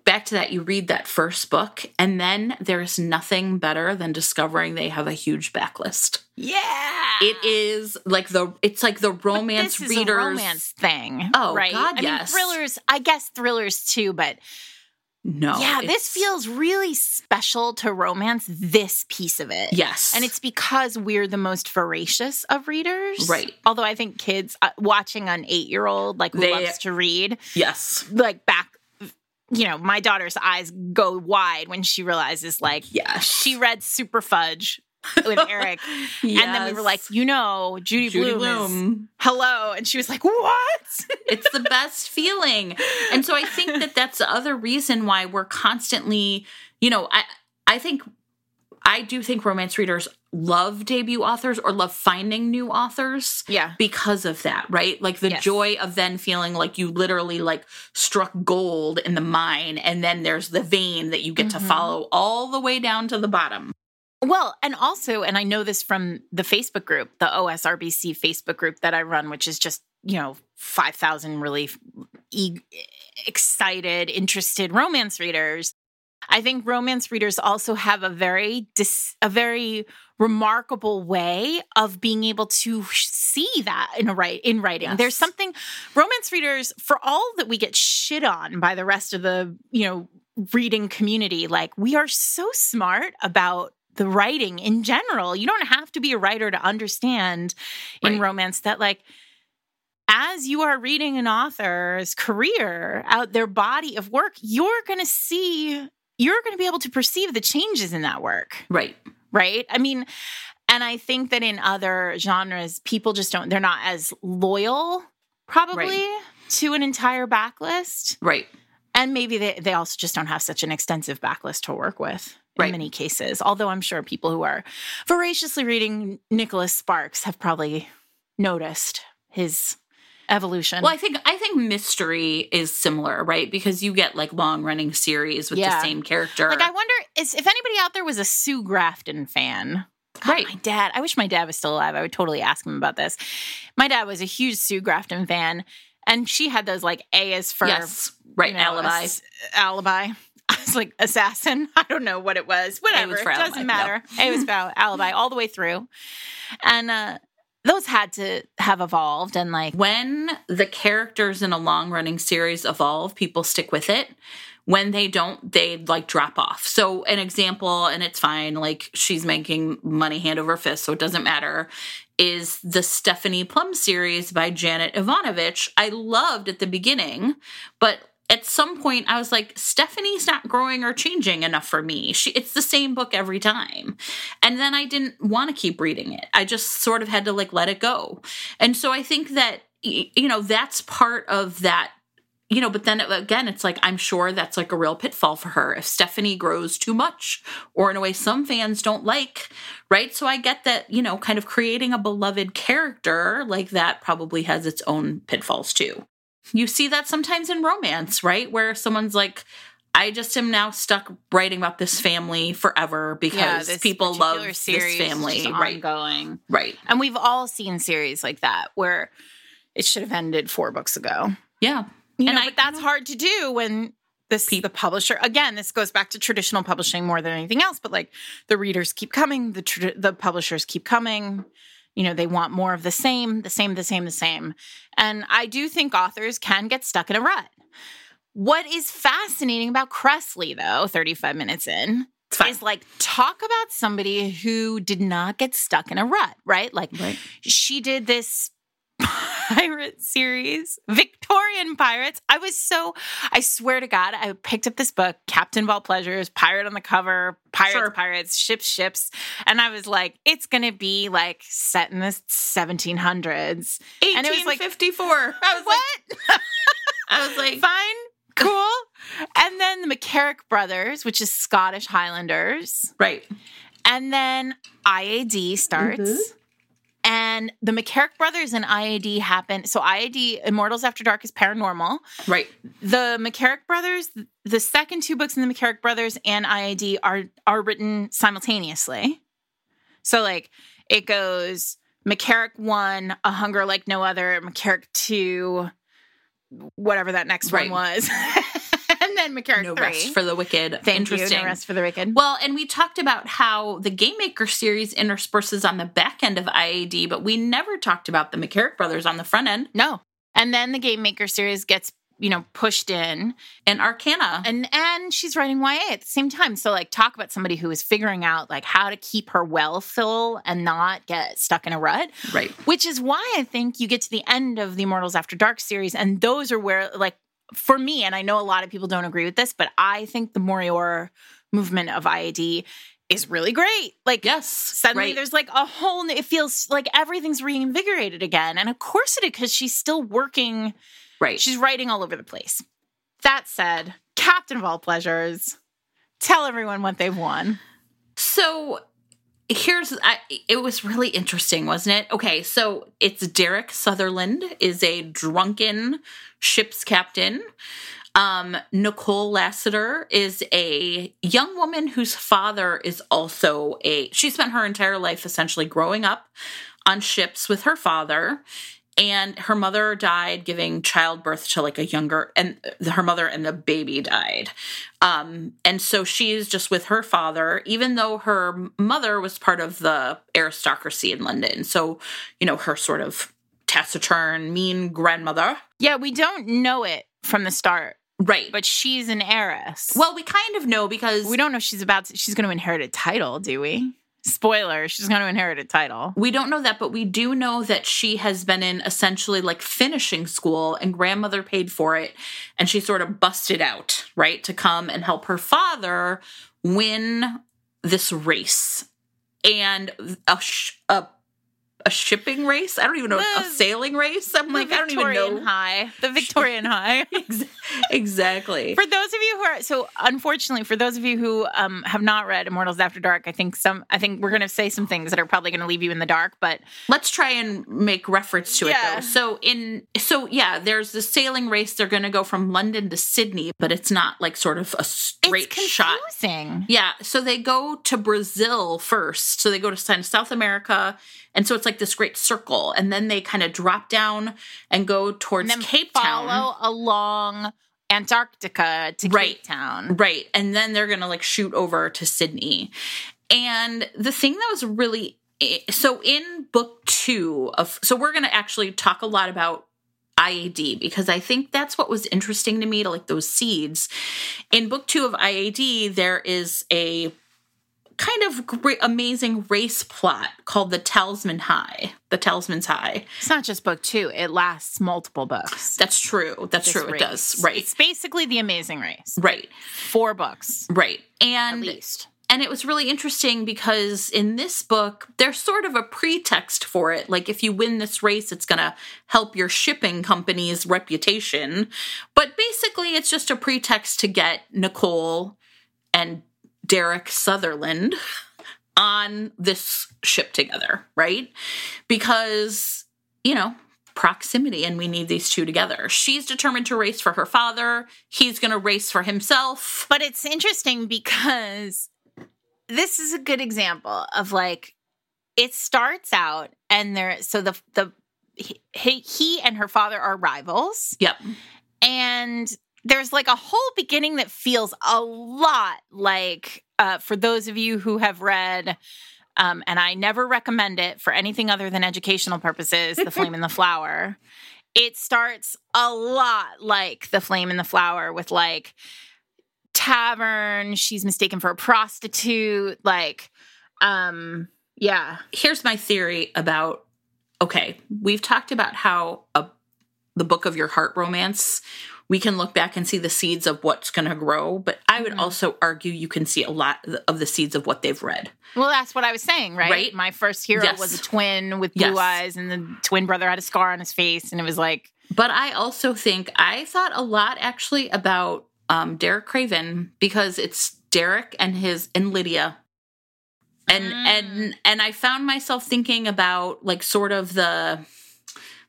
back to that you read that first book and then there's nothing better than discovering they have a huge backlist. Yeah. It is like the it's like the But romance this readers is a romance thing. Oh, right. God, I yes. mean, thrillers. I guess thrillers too, but No. yeah, this feels really special to romance. This piece of it, Yes. and it's because we're the most voracious of readers, Right. Although I think kids uh, watching an eight-year-old like who They- loves to read, Yes. like back, you know, my daughter's eyes go wide when she realizes like Yes. she read Superfudge with Eric, and then we were like, you know, Judy, Judy Blume, is hello, and she was like, what? it's the best feeling. And so i think that that's the other reason why we're constantly you know i i think i do think romance readers love debut authors or love finding new authors yeah. because of that right like the Yes. joy of then feeling like you literally like struck gold in the mine and then there's the vein that you get to Mhm. follow all the way down to the bottom Well, and also, and I know this from the Facebook group, the OSRBC Facebook group that I run, which is just, you know, 5,000 really e- excited, interested romance readers. I think romance readers also have a very dis- a very remarkable way of being able to see that in a write in writing. Yes. There's something romance readers for all that we get shit on by the rest of the, you know, reading community, like we are so smart about the writing in general. You don't have to be a writer to understand in Right. romance that like as you are reading an author's career out their body of work, you're going to see you're going to be able to perceive the changes in that work, right right? I mean, and I think that in other genres people just don't they're not as loyal probably to an entire backlist right and maybe they, they also just don't have such an extensive backlist to work with in Right. many cases. Although I'm sure people who are voraciously reading Nicholas Sparks have probably noticed his evolution. Well, I think I think mystery is similar, right? Because you get like long running series with Yeah. the same character. like I wonder is if anybody out there was a Sue Grafton fan. God, Right. My dad, I wish my dad was still alive. I would totally ask him about this. My dad was a huge Sue Grafton fan, and she had those like A is for yes, right. you know, alibi. alibi. I was like assassin. I don't know what it was. Whatever. for it doesn't matter. It was about alibi all the way through. And uh those had to have evolved and like when the characters in a long running series evolve, people stick with it. When they don't, they like drop off. So, an example, and it's fine, like she's making money hand over fist, so it doesn't matter, is the Stephanie Plum series by Janet Evanovich. I loved at the beginning, but at some point I was like, Stephanie's not growing or changing enough for me. She it's the same book every time. And then I didn't want to keep reading it. I just sort of had to like let it go. And so I think that you know, that's part of that you know, but then again, it's like I'm sure that's like a real pitfall for her if Stephanie grows too much, or in a way some fans don't like, right? So I get that, you know, kind of creating a beloved character like that probably has its own pitfalls too. You see that sometimes in romance, right? Where someone's like, I just am now stuck writing about this family forever because people love particular this series family, right? ongoing. Right. And we've all seen series like that where it should have ended four books ago. Yeah. You And know, I- but that's hard to do when this Peop- the publisher again this goes back to traditional publishing more than anything else but like the readers keep coming the tr- the publishers keep coming you know they want more of the same the same the same the same. And i do think authors can get stuck in a rut. What is fascinating about Kresley though 35 minutes in is like talk about somebody who did not get stuck in a rut right? Like Right. she did this pirate series, Victorian pirates. I was so, I swear to God, I picked up this book, Captain of All Pleasures, pirate on the cover, pirates, Sure. pirates, ships, ships. And I was like, it's going to be like set in the 1700s. And it was like- 1854. I was What? like, I was like, Fine. Cool. And then the MacCarrick brothers, which is Scottish Highlanders. right. And then IAD starts. Mhm. And the MacCarrick brothers and IAD happen. So IAD, Immortals After Dark, is paranormal. Right. The MacCarrick brothers, the second two books in the MacCarrick brothers and IAD are are written simultaneously. So like it goes MacCarrick one, A Hunger Like No Other, MacCarrick two, whatever that next Right. one was, then MacCarrick No rest for the wicked. Thank Interesting. you. No rest for the wicked. Well, and we talked about how the Game Maker series intersperses on the back end of IAD, but we never talked about the MacCarrick brothers on the front end no, and then the Game Maker series gets you know pushed in and Arcana. and and she's writing YA at the same time. So like talk about somebody who is figuring out like how to keep her well full and not get stuck in a rut. right. Which is why I think you get to the end of the Immortals After Dark series, and those are where like for me, and I know a lot of people don't agree with this, but I think the Morior movement of IAD is really great. Like Yes. suddenly right. there's like a whole it feels like everything's reinvigorated again. And of course it is because she's still working right. She's writing all over the place. That said, Captain of All Pleasures, tell everyone what they've won. So here's I, it was really interesting wasn't it? Okay so it's derek sutherland is a drunken ship's captain. Um nicole lassiter is a young woman whose father is also a she spent her entire life essentially growing up on ships with her father and her mother died giving childbirth to like a younger and her mother and the baby died. Um and so she's just with her father even though her mother was part of the aristocracy in london. So you know her sort of taciturn mean grandmother. Yeah, we don't know it from the start, right. But she's an heiress. well we kind of know because we don't know she's about to, she's going to inherit a title, do we? Spoiler, she's going to inherit a title. We don't know that, but we do know that she has been in essentially like finishing school and grandmother paid for it. And she sort of busted out, right, to come and help her father win this race. And a, a, a shipping race? I don't even know. a sailing race? I'm like, the I don't even know. The Victorian. High. The Victorian Hie. Exactly. For those of you who are so unfortunately, for those of you who um, have not read Immortals After Dark, I think some I think we're gonna say some things that are probably gonna leave you in the dark, but let's try and make reference to it Yeah. though. So in so yeah, there's the sailing race. They're going to go from London to Sydney, but it's not like sort of a straight it's shot. confusing. Yeah, so they go to Brazil first. So they go to South America, and so it's like this great circle, and then they kind of drop down and go towards and then Cape Town. follow along Antarctica to Right. Cape Town. Right. And then they're going to like shoot over to Sydney. And the thing that was really eh, so in book two of, so we're going to actually talk a lot about IAD because I think that's what was interesting to me to like those seeds. In book two of IAD, there is a kind of great, amazing race plot called the Talisman Hie. The Talisman's Hie. It's not just book two; it lasts multiple books. That's true. That's This true. race. It does. Right. It's basically the Amazing Race. Right. Four books, Right. And. at least. And it was really interesting because in this book, there's sort of a pretext for it. Like, if you win this race, it's going to help your shipping company's reputation. But basically, it's just a pretext to get Nicole and Derek Sutherland on this ship together, right? Because, you know, proximity and we need these two together. She's determined to race for her father, he's going to race for himself. But it's interesting because this is a good example of like it starts out and there so the the he, he and her father are rivals Yep. and there's like a whole beginning that feels a lot like uh, for those of you who have read um, and i never recommend it for anything other than educational purposes the flame and the flower. It starts a lot like the flame and the flower with like tavern she's mistaken for a prostitute like um yeah. Here's my theory about okay, we've talked about how a, the book of your heart romance, we can look back and see the seeds of what's going to grow, but I would Mhm. also argue you can see a lot of the seeds of what they've read. well that's what i was saying right, Right? my first hero Yes. was a twin with blue Yes. eyes and the twin brother had a scar on his face and it was like But I also think I thought a lot actually about um, Derek Craven because it's Derek and his and Lydia. And Mm. and and I found myself thinking about like sort of the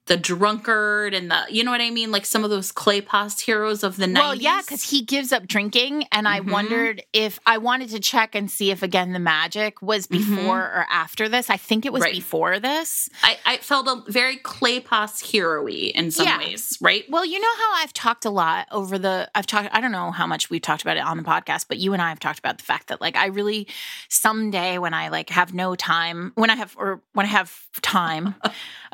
the drunkard and the you know what I mean like some of those Kleypas heroes of the 90s. Well, yeah, because he gives up drinking, and I Mhm. wondered if I wanted to check and see if again the magic was before or after this. I think it was Right. before this. I, I felt a very Kleypas hero in some Yeah. ways, right? Well, you know how I've talked a lot over the I've talked I don't know how much we've talked about it on the podcast, but you and I have talked about the fact that like I really someday when I like have no time, when I have or when I have time,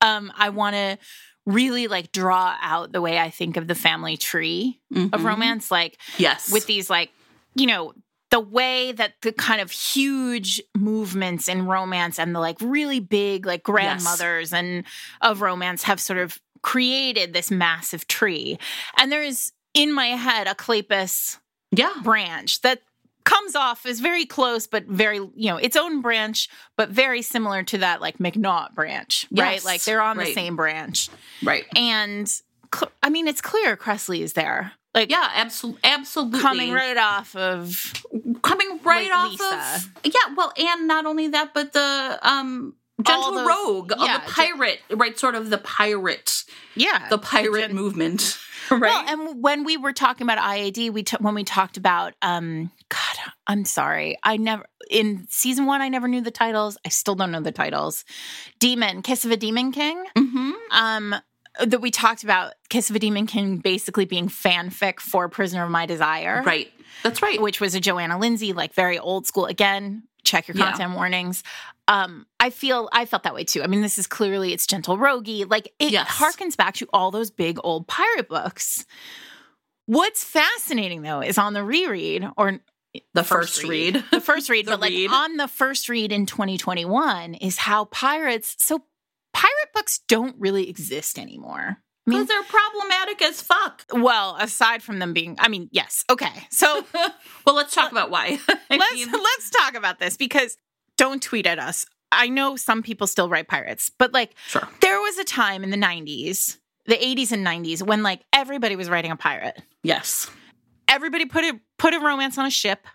um I want to really like draw out the way I think of the family tree of Mhm. romance like Yes. with these like you know the way that the kind of huge movements in romance and the like really big like grandmothers and of romance have sort of created this massive tree and there is in my head a Kleypas yeah. branch that comes off as very close but very you know its own branch but very similar to that like mcnaught branch right Yes, like they're on the same branch Right. and cl- i mean it's clear Kresley is there like Yeah, absolutely absolutely. coming right off of coming right Like off Lisa. of yeah well and not only that but the um gentle those- rogue of yeah, the pirate right sort of the pirate yeah the pirate gen- movement right Well, and when we were talking about IAD, we t- when we talked about um God, I'm sorry. I never in season 1 I never knew the titles. I still don't know the titles. Demon, Kiss of a Demon King. hmm Um that we talked about Kiss of a Demon King basically being fanfic for Prisoner of My Desire. right that's right Which was a Johanna Lindsey like very old school again. Check your Yeah. content warnings. Um, I feel I felt that way too. I mean, this is clearly it's gentle roguey. Like it Yes. harkens back to all those big old pirate books. What's fascinating though is on the reread or the first, read, the first read, The but like read. on the first read in 2021 is how pirates. So pirate books don't really exist anymore. I because mean, they're problematic as fuck well, aside from them being, I mean, yes, okay. So well let's talk about why I let's mean, let's talk about this because don't tweet at us. I know some people still write pirates, but like sure there was a time in the 90s, the 80s and 90s when like everybody was writing a pirate. yes Everybody put a put a romance on a ship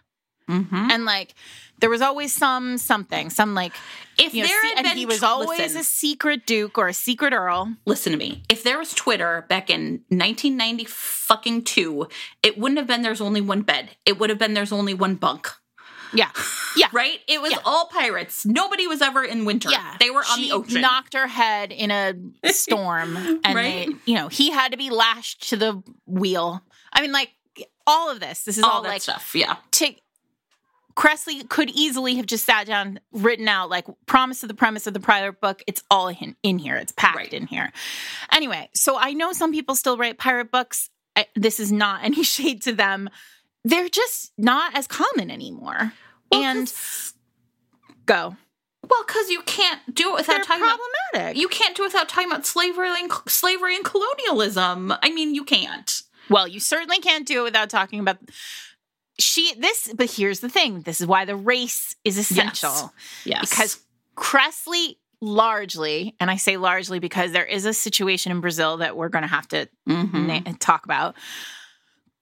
hmm and like there was always some something, some like if you know, there had and been he was always listen, a secret duke or a secret earl. listen to me. If there was Twitter back in 1990 fucking two, it wouldn't have been there's only one bed. It would have been there's only one bunk. Yeah. Yeah. Right? It was Yeah. all pirates. Nobody was ever in winter. Yeah. They were on she the ocean. knocked her head in a storm and Right? they, you know, he had to be lashed to the wheel. I mean like all of this. This is all, all that like stuff. Yeah. to Kresley could easily have just sat down, written out like promise of the premise of the pirate book. It's all in, in here. It's packed Right. in here. Anyway, so I know some people still write pirate books. I, this is not any shade to them. They're just not as common anymore. Well, and go. well, because you can't do it without They're talking about problematic. you can't do it without talking about slavery and slavery and colonialism. I mean, you can't. Well, you certainly can't do it without talking about she this but here's the thing. This is why the race is essential. Yes. Because Kresley largely, and I say largely because there is a situation in Brazil that we're going to have to Mhm. na- talk about.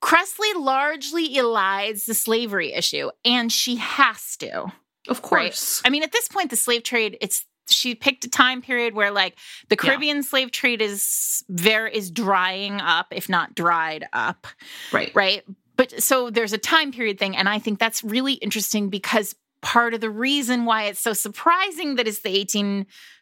Kresley largely elides the slavery issue, and she has to. of Right. course. I mean, at this point, the slave trade, it's she picked a time period where like the Yeah. Caribbean slave trade is very is drying up, if not dried up Right. right? But so there's a time period thing, and I think that's really interesting because part of the reason why it's so surprising that it's the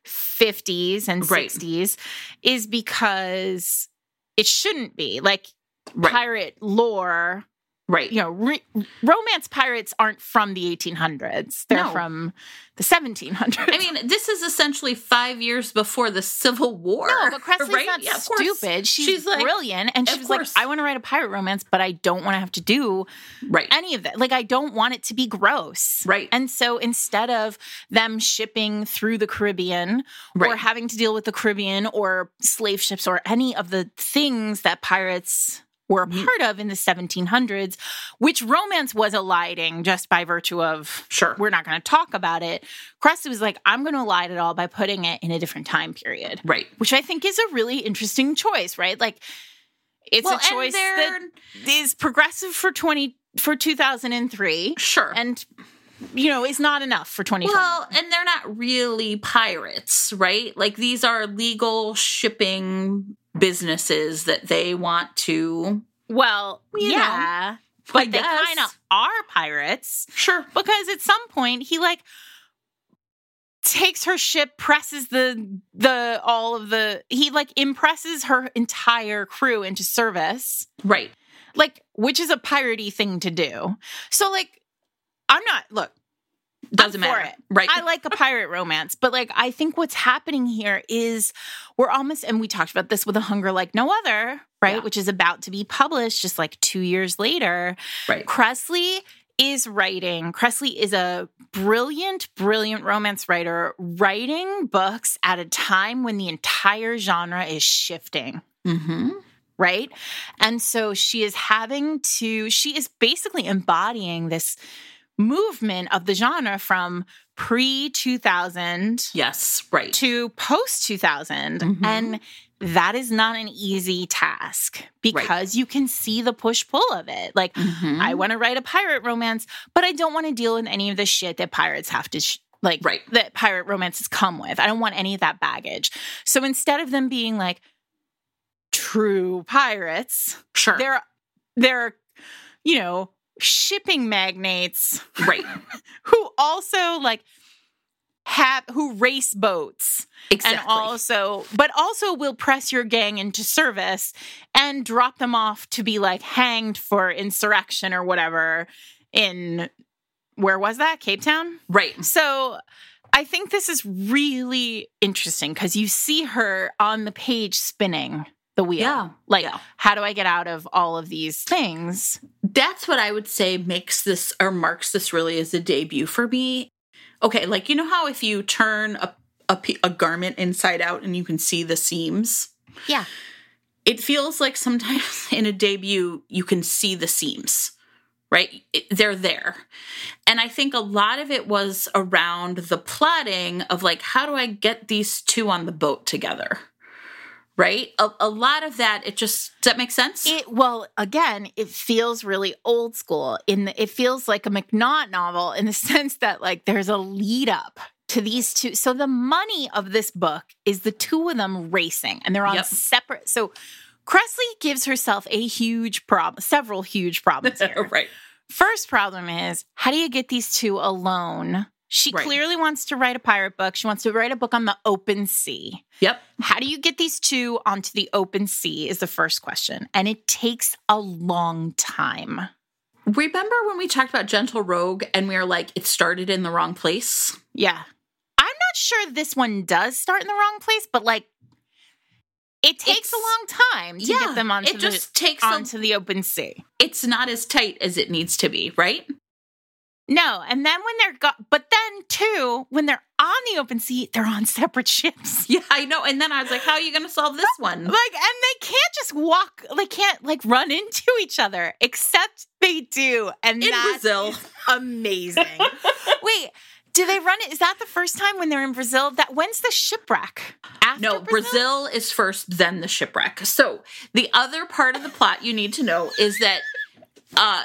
1850s and Right. 60s is because it shouldn't be. Like Right. pirate lore. right. You know, re- romance pirates aren't from the 1800s. They're No. from the 1700s. I mean, this is essentially five years before the Civil War. no, but Kresley's right? not Yeah, stupid. She's, She's like- brilliant, and she Of was course. like, "I want to write a pirate romance, but I don't want to have to do Right. any of that. Like, I don't want it to be gross. Right. And so instead of them shipping through the Caribbean or having to deal with the Caribbean or slave ships or any of the things that pirates were a part of in the 1700s, which romance was eliding just by virtue of Sure. we're not going to talk about it. Kresley was like, I'm going to elide it all by putting it in a different time period, Right. which I think is a really interesting choice, right? Like, it's well, a choice that is progressive for 20 for 2003 sure. and you know is not enough for 2020 well, and they're not really pirates, right? Like these are legal shipping businesses that they want to. well yeah I but they kind of are pirates Sure. because at some point he like takes her ship presses the the all of the he like impresses her entire crew into service Right. like which is a piratey thing to do so like i'm not look Doesn't I'm matter. Right. I like a pirate romance, but like I think what's happening here is we're almost and we talked about this with a hunger like no other, right? Yeah. Which is about to be published just like 2 years later. right. Kresley is writing. Kresley is a brilliant brilliant romance writer writing books at a time when the entire genre is shifting Mm-hmm. right? And so she is having to, she is basically embodying this movement of the genre from pre 2000 Yes. Right. to post 2000. Mhm. And that is not an easy task because you can see the push pull of it. Like, Mhm. I want to write a pirate romance, but I don't want to deal with any of the shit that pirates have to. Sh- like Right. that pirate romances come with. I don't want any of that baggage. So instead of them being like true pirates, Sure. they're they're you know shipping magnates right. who also like have who race boats Exactly. and also but also will press your gang into service and drop them off to be like hanged for insurrection or whatever in where was that cape town right. so i think this is really interesting because you see her on the page spinning the wheel Yeah. like Yeah. how do i get out of all of these things That's what I would say makes this or marks this really as a debut for me. Okay, like you know how if you turn a a, a garment inside out and you can see the seams. yeah It feels like sometimes in a debut you can see the seams, right? It- they're there. And I think a lot of it was around the plotting of like, how do I get these two on the boat together? Right? A, a lot of that, it just, does that make sense? It well, again, it feels really old school. In the, it feels like a McNaught novel in the sense that like there's a lead up to these two. So the money of this book is the two of them racing, and they're on Yep. separate. So Kresley gives herself a huge problem, several huge problems here. right. First problem is how do you get these two alone? She Right. clearly wants to write a pirate book. She wants to write a book on the open sea. Yep. How do you get these two onto the open sea is the first question. And it takes a long time. Remember when we talked about Gentle Rogue and we were like, it started in the wrong place? Yeah. I'm not sure this one does start in the wrong place, but like it takes It's- a long time to yeah, get them onto it just takes the a- onto the open sea. It's not as tight as it needs to be, right? No, and then when they're got but then too, when they're on the open sea, they're on separate ships. Yeah, I know. And then I was like, how are you going to solve this one? Like, and they can't just walk, they can't like run into each other, except they do. And In that's Brazil. amazing. Wait, do they run it? Is that the first time when they're in Brazil? That when's the shipwreck? After No, Brazil is first, then the shipwreck. So the other part of the plot you need to know is that uh,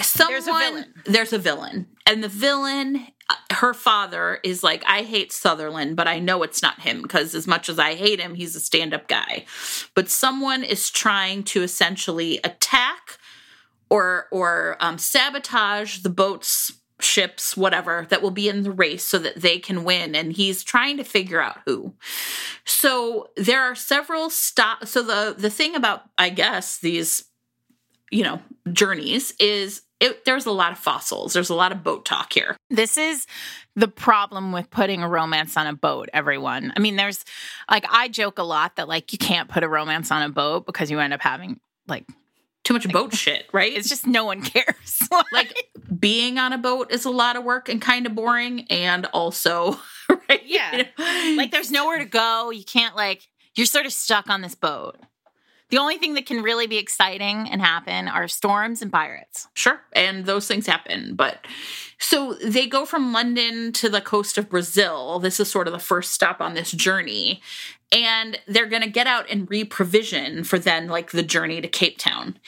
someone There's a villain. there's a villain, and the villain, uh, her father is like, I hate Sutherland, but I know it's not him because as much as I hate him, he's a stand-up guy. But someone is trying to essentially attack or or um, sabotage the boats ships whatever that will be in the race so that they can win and he's trying to figure out who so there are several stop so the the thing about i guess these you know, journeys is it, there's a lot of fossils. There's a lot of boat talk here. This is the problem with putting a romance on a boat, everyone. I mean, there's like, I joke a lot that like you can't put a romance on a boat because you end up having like, Too much boat shit, right? it's just no one cares. like being on a boat is a lot of work and kind of boring and also right Yeah. You know? like there's nowhere to go. You can't like you're sort of stuck on this boat. The only thing that can really be exciting and happen are storms and pirates. sure and those things happen but so they go from london to the coast of brazil this is sort of the first stop on this journey and they're going to get out and reprovision for then like the journey to cape town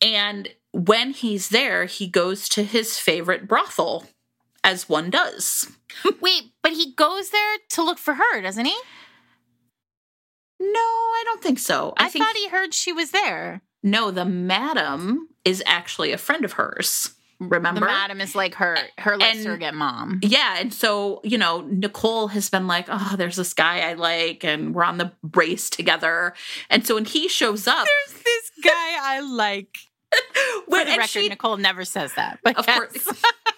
and when he's there he goes to his favorite brothel as one does Wait, but he goes there to look for her, doesn't he? No i don't think so I, think thought he heard she was there. No, the madam is actually a friend of hers. Remember? The madam is like her her like And- surrogate mom. yeah, and so, you know, Nicole has been like, oh, there's this guy I like, and we're on the race together. And so when he shows up, There's this guy I like. For when, the record, she- Nicole never says that. But of yes. course,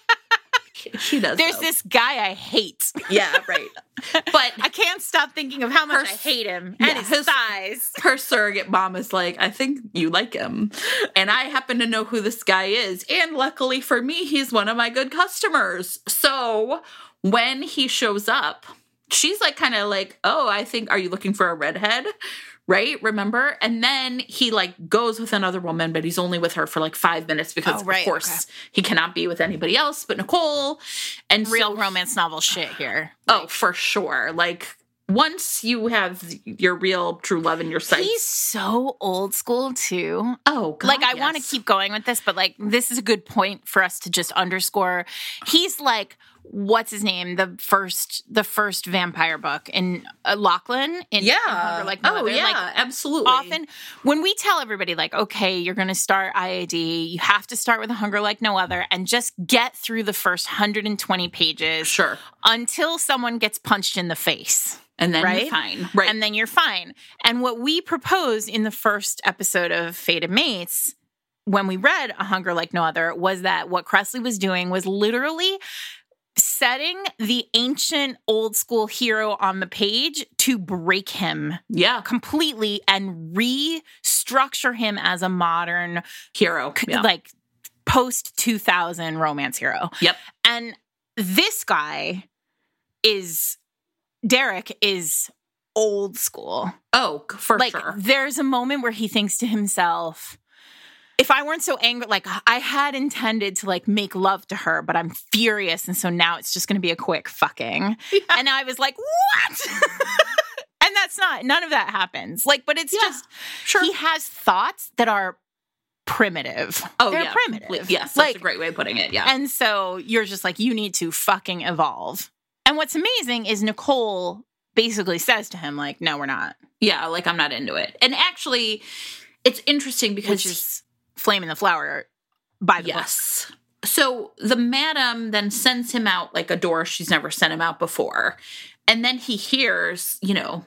she does. There's though. this guy I hate. yeah, right. But I can't stop thinking of how much Her- I hate him Yeah, and his, his- thighs. her surrogate mom is like, I think you like him. And I happen to know who this guy is. And luckily for me, he's one of my good customers. So when he shows up, she's like, kind of like, oh, I think, are you looking for a redhead? Right? Remember? And then he like goes with another woman, but he's only with her for like five minutes because, Oh, right, of course, he cannot be with anybody else but Nicole. And Real so- romance novel shit here. Oh, for sure. Like, once you have your real true love in your sights. He's so old school too. Oh, God, like I want to keep going with this, but like this is a good point for us to just underscore. He's like what's his name? The first the first vampire book in uh, Lachlain in Yeah. Hunger Like No oh, Other. yeah. Like, absolutely. often when we tell everybody like okay you're going to start iad you have to start with a hunger like no other and just get through the first 120 pages Sure. until someone gets punched in the face And then Right? you're fine. Right. and then you're fine. And what we proposed in the first episode of Fated Mates, when we read A Hunger Like No Other, was that what Kresley was doing was literally setting the ancient old school hero on the page to break him yeah. completely and restructure him as a modern, Hero. Yeah. like post 2000 romance hero. Yep. And this guy is, Derek is old school oh, for like sure. there's a moment where he thinks to himself if i weren't so angry like i had intended to like make love to her but i'm furious and so now it's just going to be a quick fucking and i was like what and that's not none of that happens like but it's Yeah, just Sure. he has thoughts that are primitive oh, they're yeah. primitive Yes. That's like a great way of putting it. Yeah. and so you're just like, you need to fucking evolve. And what's amazing is Nicole basically says to him, like, no, we're not. yeah. Like, I'm not into it. And actually, it's interesting because Flame and the flower by the book. Yes. So the madam then sends him out like a door she's never sent him out before. And then he hears, you know,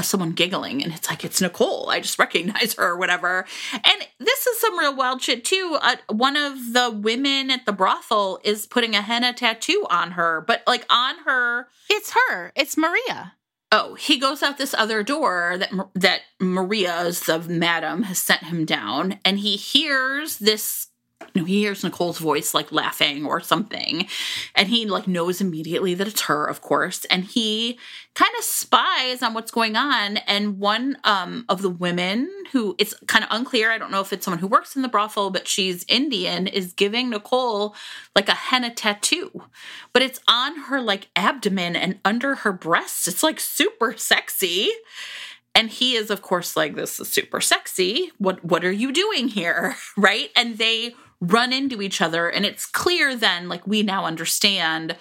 someone giggling and it's like it's Nicole. I just recognize her or whatever. And this is some real wild shit too. Uh, one of the women at the brothel is putting a henna tattoo on her, but like on her It's her. It's Maria. Oh, he goes out this other door that that Maria's the madam has sent him down, and he hears this. Know, he hears Nicole's voice like laughing or something, and he like knows immediately that it's her, of course, and he kind of spies on what's going on. And one um, of the women who it's kind of unclear, I don't know if it's someone who works in the brothel, but she's Indian, is giving Nicole like a henna tattoo, but it's on her like abdomen and under her breasts. It's like super sexy. And he is, of course, like, this is super sexy. What what are you doing here? Right? And they run into each other, and it's clear then, like, we now understand,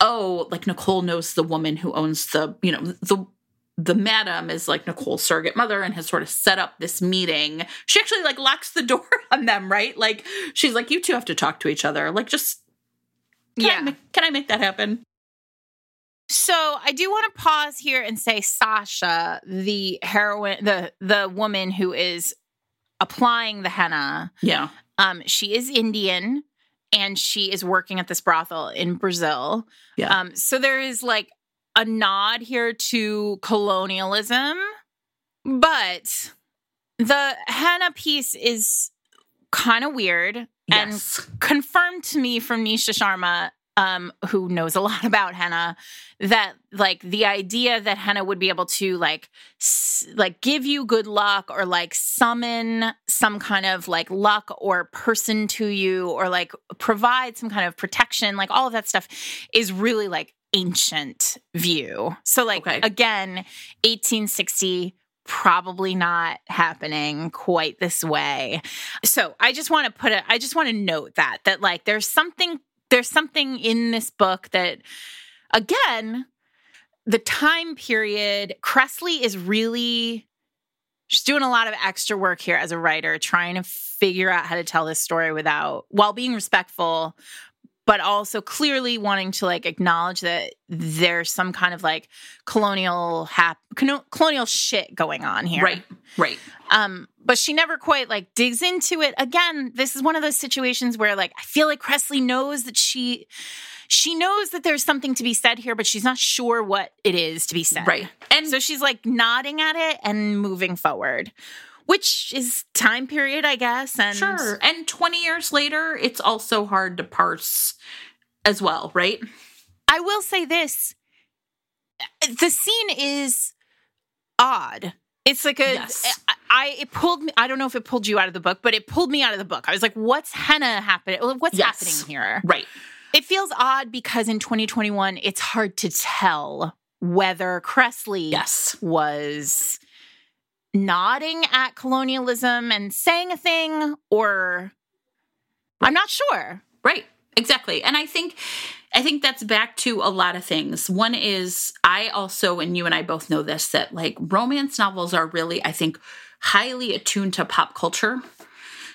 oh, like Nicole knows the woman who owns the, you know, the the madam is like Nicole's surrogate mother and has sort of set up this meeting. She actually like locks the door on them, right? Like she's like, you two have to talk to each other. Like just can I yeah. can I make that happen? So I do want to pause here and say Sasha, the heroine, the the woman who is applying the henna. Yeah. Um, she is Indian and she is working at this brothel in Brazil. Yeah. Um, so there is like a nod here to colonialism, but the henna piece is kind of weird and Yes. confirmed to me from Nisha Sharma, um, who knows a lot about henna, that like the idea that henna would be able to like s- like give you good luck or like summon some kind of like luck or person to you or like provide some kind of protection, like all of that stuff is really like ancient view. So like Okay. again, 1860 probably not happening quite this way. So I just want to put it I just want to note that that like there's something there's something in this book that again the time period Kresley is really she's doing a lot of extra work here as a writer trying to figure out how to tell this story without while being respectful but also clearly wanting to like acknowledge that there's some kind of like colonial hap- colonial- shit going on here Right. Right. um, but she never quite like digs into it. Again, this is one of those situations where like I feel like Kresley knows that she she knows that there's something to be said here, but she's not sure what it is to be said. Right. And So she's like nodding at it and moving forward, which is time period, I guess. And Sure. And 20 years later, it's also hard to parse as well, right? I will say this: the scene is odd. It's like a Yes. I, I it pulled me. I don't know if it pulled you out of the book, but it pulled me out of the book. I was like, "What's henna happening? What's Yes. happening here?" Right. It feels odd because in 2021, it's hard to tell whether Kresley Yes. was nodding at colonialism and saying a thing, or I'm not sure. Right. Exactly. And I think I think that's back to a lot of things. One is I also and you and I both know this that like romance novels are really I think highly attuned to pop culture.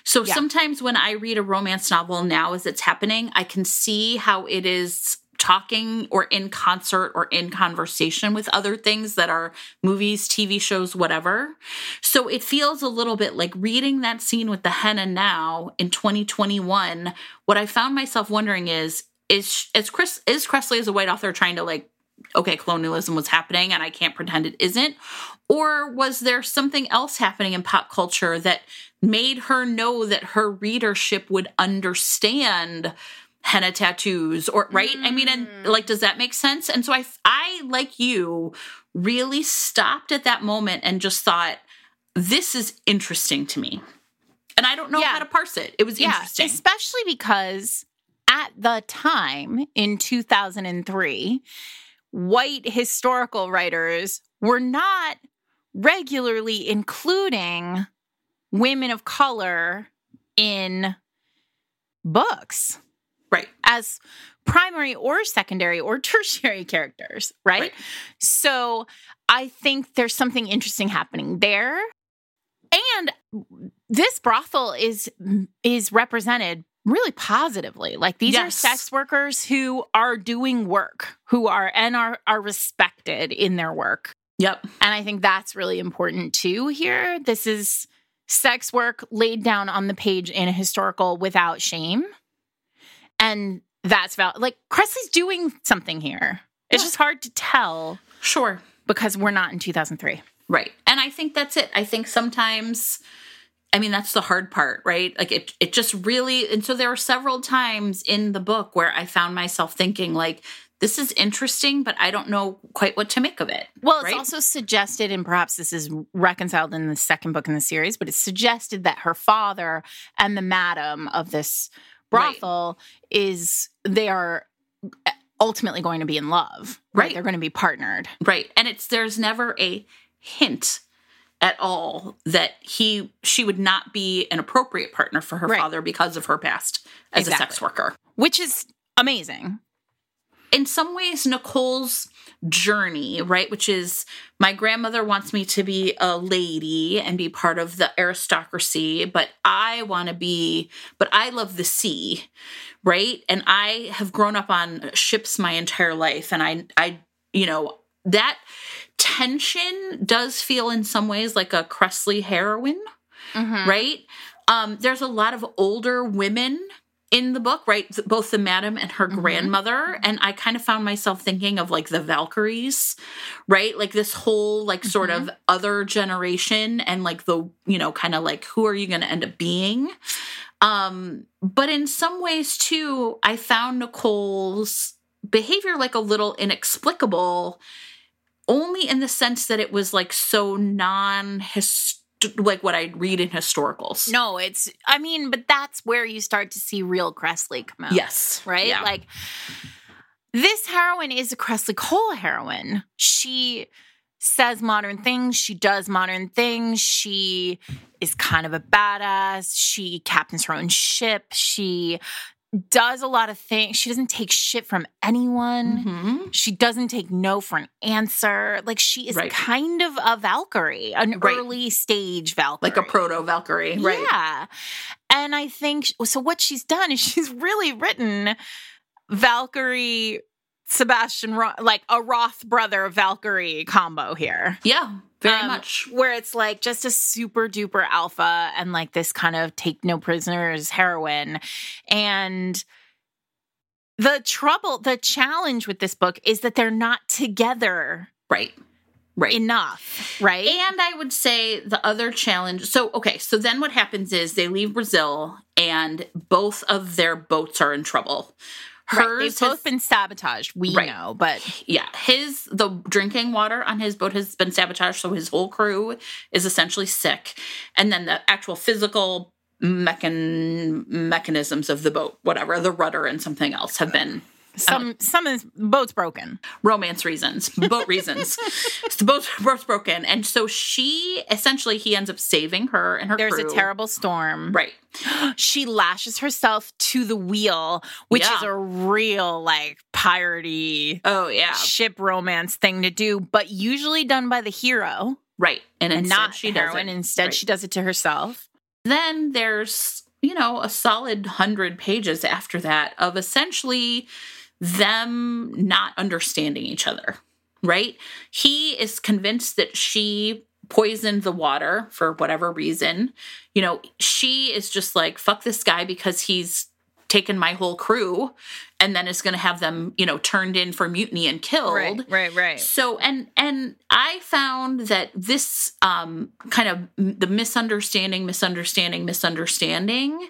So Yeah. sometimes when I read a romance novel now as it's happening, I can see how it is talking or in concert or in conversation with other things that are movies, TV shows, whatever. So it feels a little bit like reading that scene with the henna now in 2021. What I found myself wondering is is is Chris is Kresley as a white author trying to like okay colonialism was happening and I can't pretend it isn't or was there something else happening in pop culture that made her know that her readership would understand henna tattoos or right? I mean and mm. like does that make sense? And so i i like you really stopped at that moment and just thought this is interesting to me. And i don't know Yeah. how to parse it. It was interesting. especially because at the time in 2003, white historical writers were not regularly including women of color in books right as primary or secondary or tertiary characters, right? Right. So I think there's something interesting happening there. And this brothel is is represented really positively. Like these are sex workers who are doing work, who are and are are respected in their work. yep And I think that's really important too here. This is sex work laid down on the page in a historical without shame. And that's val- like Kresley's doing something here. It's Yeah. just hard to tell sure because we're not in 2003. Right. And I think that's it. I think sometimes I mean that's the hard part, right? Like it it just really and so there were several times in the book where I found myself thinking like this is interesting, but I don't know quite what to make of it. Well, it's also suggested, and perhaps this is reconciled in the second book in the series, but it's suggested that her father and the madam of this Right. brothel is they are uh, ultimately going to be in love. Right. Right. They're going to be partnered. Right. And it's there's never a hint at all that he she would not be an appropriate partner for her Right. father because of her past as a sex worker. which is amazing. In some ways Nicole's journey, right, which is my grandmother wants me to be a lady and be part of the aristocracy, but I want to be but I love the sea, right? And I have grown up on ships my entire life and I I you know, that tension does feel in some ways like a Kresley heroine Mhm. right? Um, there's a lot of older women in the book, right? Both the madam and her Mhm. grandmother. And I kind of found myself thinking of like the Valkyries, right? Like this whole, like, sort of other generation and like the, you know, kind of like who are you going to end up being? Um, but in some ways, too, I found Nicole's behavior like a little inexplicable only in the sense that it was like so non like what I'd read in historicals. No, it's, I mean, but that's where you start to see real Kresley come out. Yes. right? Yeah. Like this heroine is a Kresley Cole heroine. She says modern things, she does modern things, she is kind of a badass, she captains her own ship, she does a lot of things. She doesn't take shit from anyone. Mhm. She doesn't take no for an answer. Like she is Right. kind of a Valkyrie, an Right. early stage Valkyrie. Like a proto Valkyrie, right? Yeah. And I think so what she's done is she's really written Valkyrie Sebastian Ro- like a Wroth brother Valkyrie combo here. Yeah, very Um, much. Where it's like just a super duper alpha and like this kind of take no prisoners heroine. And the trouble, the challenge with this book is that they're not together Right. Right. enough, right? And I would say the other challenge. So, okay, so then what happens is they leave Brazil and both of their boats are in trouble. Right, Hers They've has- both been sabotaged. We Right. know, but yeah, his the drinking water on his boat has been sabotaged, so his whole crew is essentially sick. And then the actual physical mechan- mechanisms of the boat, whatever, the rudder and something else have been Uh, some some of the boat's broken. romance reasons, boat reasons. the boat, boat's broken. And so she essentially he ends up saving her and her There's crew. a terrible storm. Right. She lashes herself to the wheel, which is a real like piratey Oh yeah. ship romance thing to do, but usually done by the hero Right. And, and not she does heroine. Instead, Right. she does it to herself. then there's you know a solid hundred pages after that of essentially them not understanding each other right he is convinced that she poisoned the water for whatever reason you know she is just like fuck this guy because he's taken my whole crew and then is going to have them you know turned in for mutiny and killed right, right. right. so and and i found that this um kind of m- the misunderstanding misunderstanding misunderstanding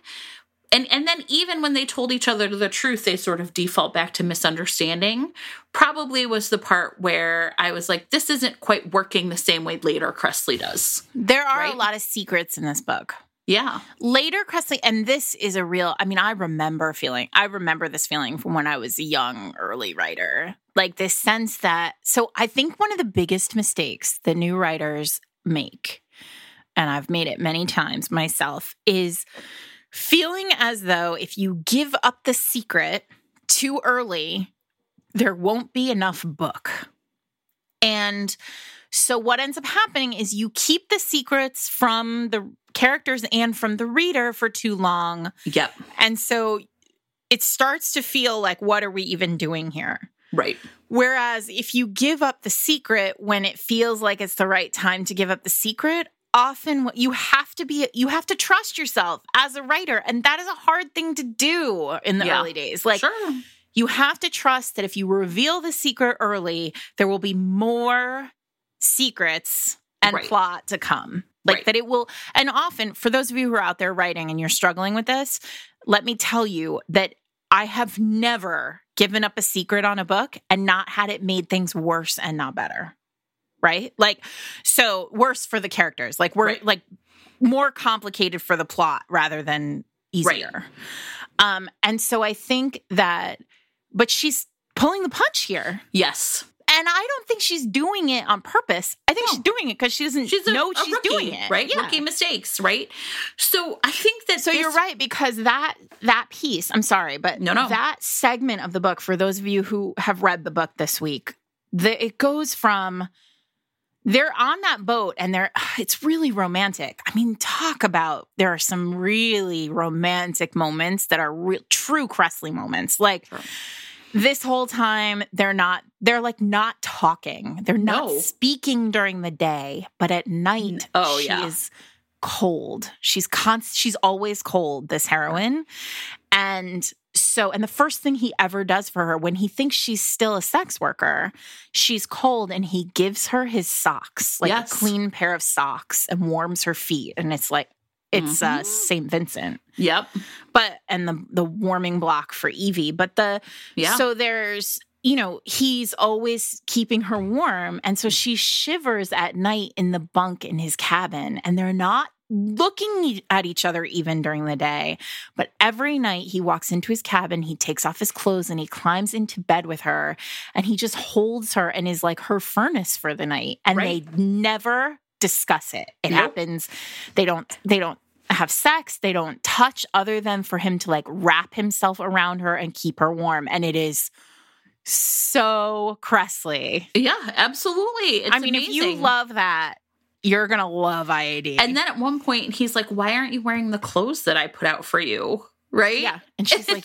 and and then even when they told each other the truth they sort of default back to misunderstanding probably was the part where i was like this isn't quite working the same way later Kresley does There are Right? a lot of secrets in this book. yeah Later, Kresley, and this is a real, I mean, I remember feeling, I remember this feeling from when I was a young early writer. Like this sense that, so I think one of the biggest mistakes that new writers make, and I've made it many times myself, is feeling as though if you give up the secret too early, there won't be enough book. And so what ends up happening is you keep the secrets from the characters and from the reader for too long. yep And so it starts to feel like, what are we even doing here? right Whereas if you give up the secret when it feels like it's the right time to give up the secret, often what you have to be you have to trust yourself as a writer and that is a hard thing to do in the Yeah. early days. Like sure you have to trust that if you reveal the secret early, there will be more secrets and Right. plot to come. Like Right. that it will, and often for those of you who are out there writing and you're struggling with this, let me tell you that I have never given up a secret on a book and not had it made things worse and not better. Right? Like, so worse for the characters, like we're Right. like more complicated for the plot rather than easier. Um, and so I think that, but she's pulling the punch here. yes And I don't think she's doing it on purpose. I think No. she's doing it because she doesn't she's a, know she's rookie, doing it. right Yeah. rookie mistakes right so i think that So this- you're right because that that piece, I'm sorry, but No, no. that segment of the book for those of you who have read the book this week, the it goes from they're on that boat and they're ah, it's really romantic. I mean, talk about there are some really romantic moments that are real true Kresley moments. Like Sure. this whole time they're not they're like not talking. They're not No. speaking during the day, but at night Oh, she yeah. is cold. She's const- she's always cold, this heroine. And so, and the first thing he ever does for her when he thinks she's still a sex worker, she's cold and he gives her his socks, like Yes. a clean pair of socks and warms her feet. And it's like, it's uh, Mhm. St. Vincent, Yep. but and the the warming block for Evie. But the Yeah. so there's, you know, he's always keeping her warm. And so she shivers at night in the bunk in his cabin, and they're not looking at each other even during the day. But every night he walks into his cabin, he takes off his clothes and he climbs into bed with her and he just holds her and is like her furnace for the night. And Right. they never discuss it. It Nope. happens. They don't, they don't have sex. They don't touch other than for him to like wrap himself around her and keep her warm. And it is so Kresley. yeah, absolutely. It's I mean, if you love that, you're gonna love IAD. And then at one point, he's like, "Why aren't you wearing the clothes that I put out for you?" Right? yeah, and she's like,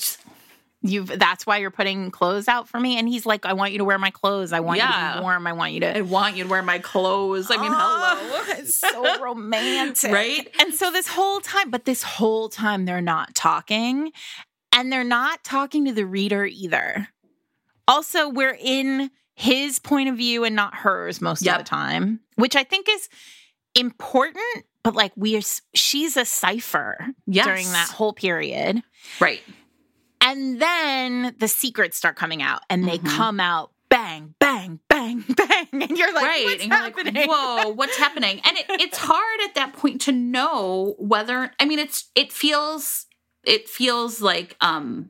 "You've that's why you're putting clothes out for me." And he's like, "I want you to wear my clothes. I want you to be warm. I want you to." I want you to wear my clothes. I mean, Oh, hello. Ah, it's so romantic, Right? And so this whole time, but this whole time they're not talking, and they're not talking to the reader either. Also, we're in his point of view and not hers most Yep. of the time, which I think is important. But like we are, she's a cipher Yes. during that whole period. Right. And then the secrets start coming out and they Mhm. come out bang, bang, bang, bang. And you're like, right. what's and you're happening? like, whoa, what's happening? And it, it's hard at that point to know whether I mean it's it feels it feels like um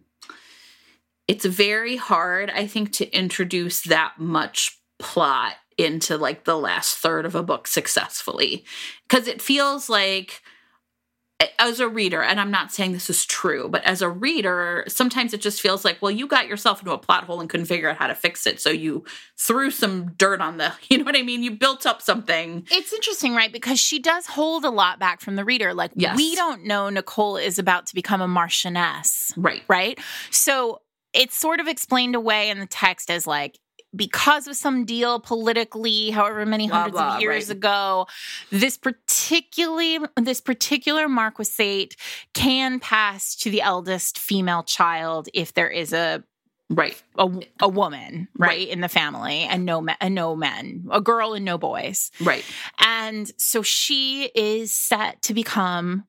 it's very hard, I think, to introduce that much plot into like the last third of a book successfully. Cause it feels like as a reader, and I'm not saying this is true, but as a reader, sometimes it just feels like, well, you got yourself into a plot hole and couldn't figure out how to fix it. So you threw some dirt on the, you know what I mean? You built up something. It's interesting, right? Because she does hold a lot back from the reader. Like, Yes. we don't know Nicole is about to become a Marchioness, Right. right? So it's sort of explained away in the text as like, because of some deal politically, however many Blah, hundreds blah, of years right. ago, this particularly this particular marquisate can pass to the eldest female child if there is a Right. a, a woman right, Right. in the family and no men, and no men, a girl and no boys. Right. And so she is set to become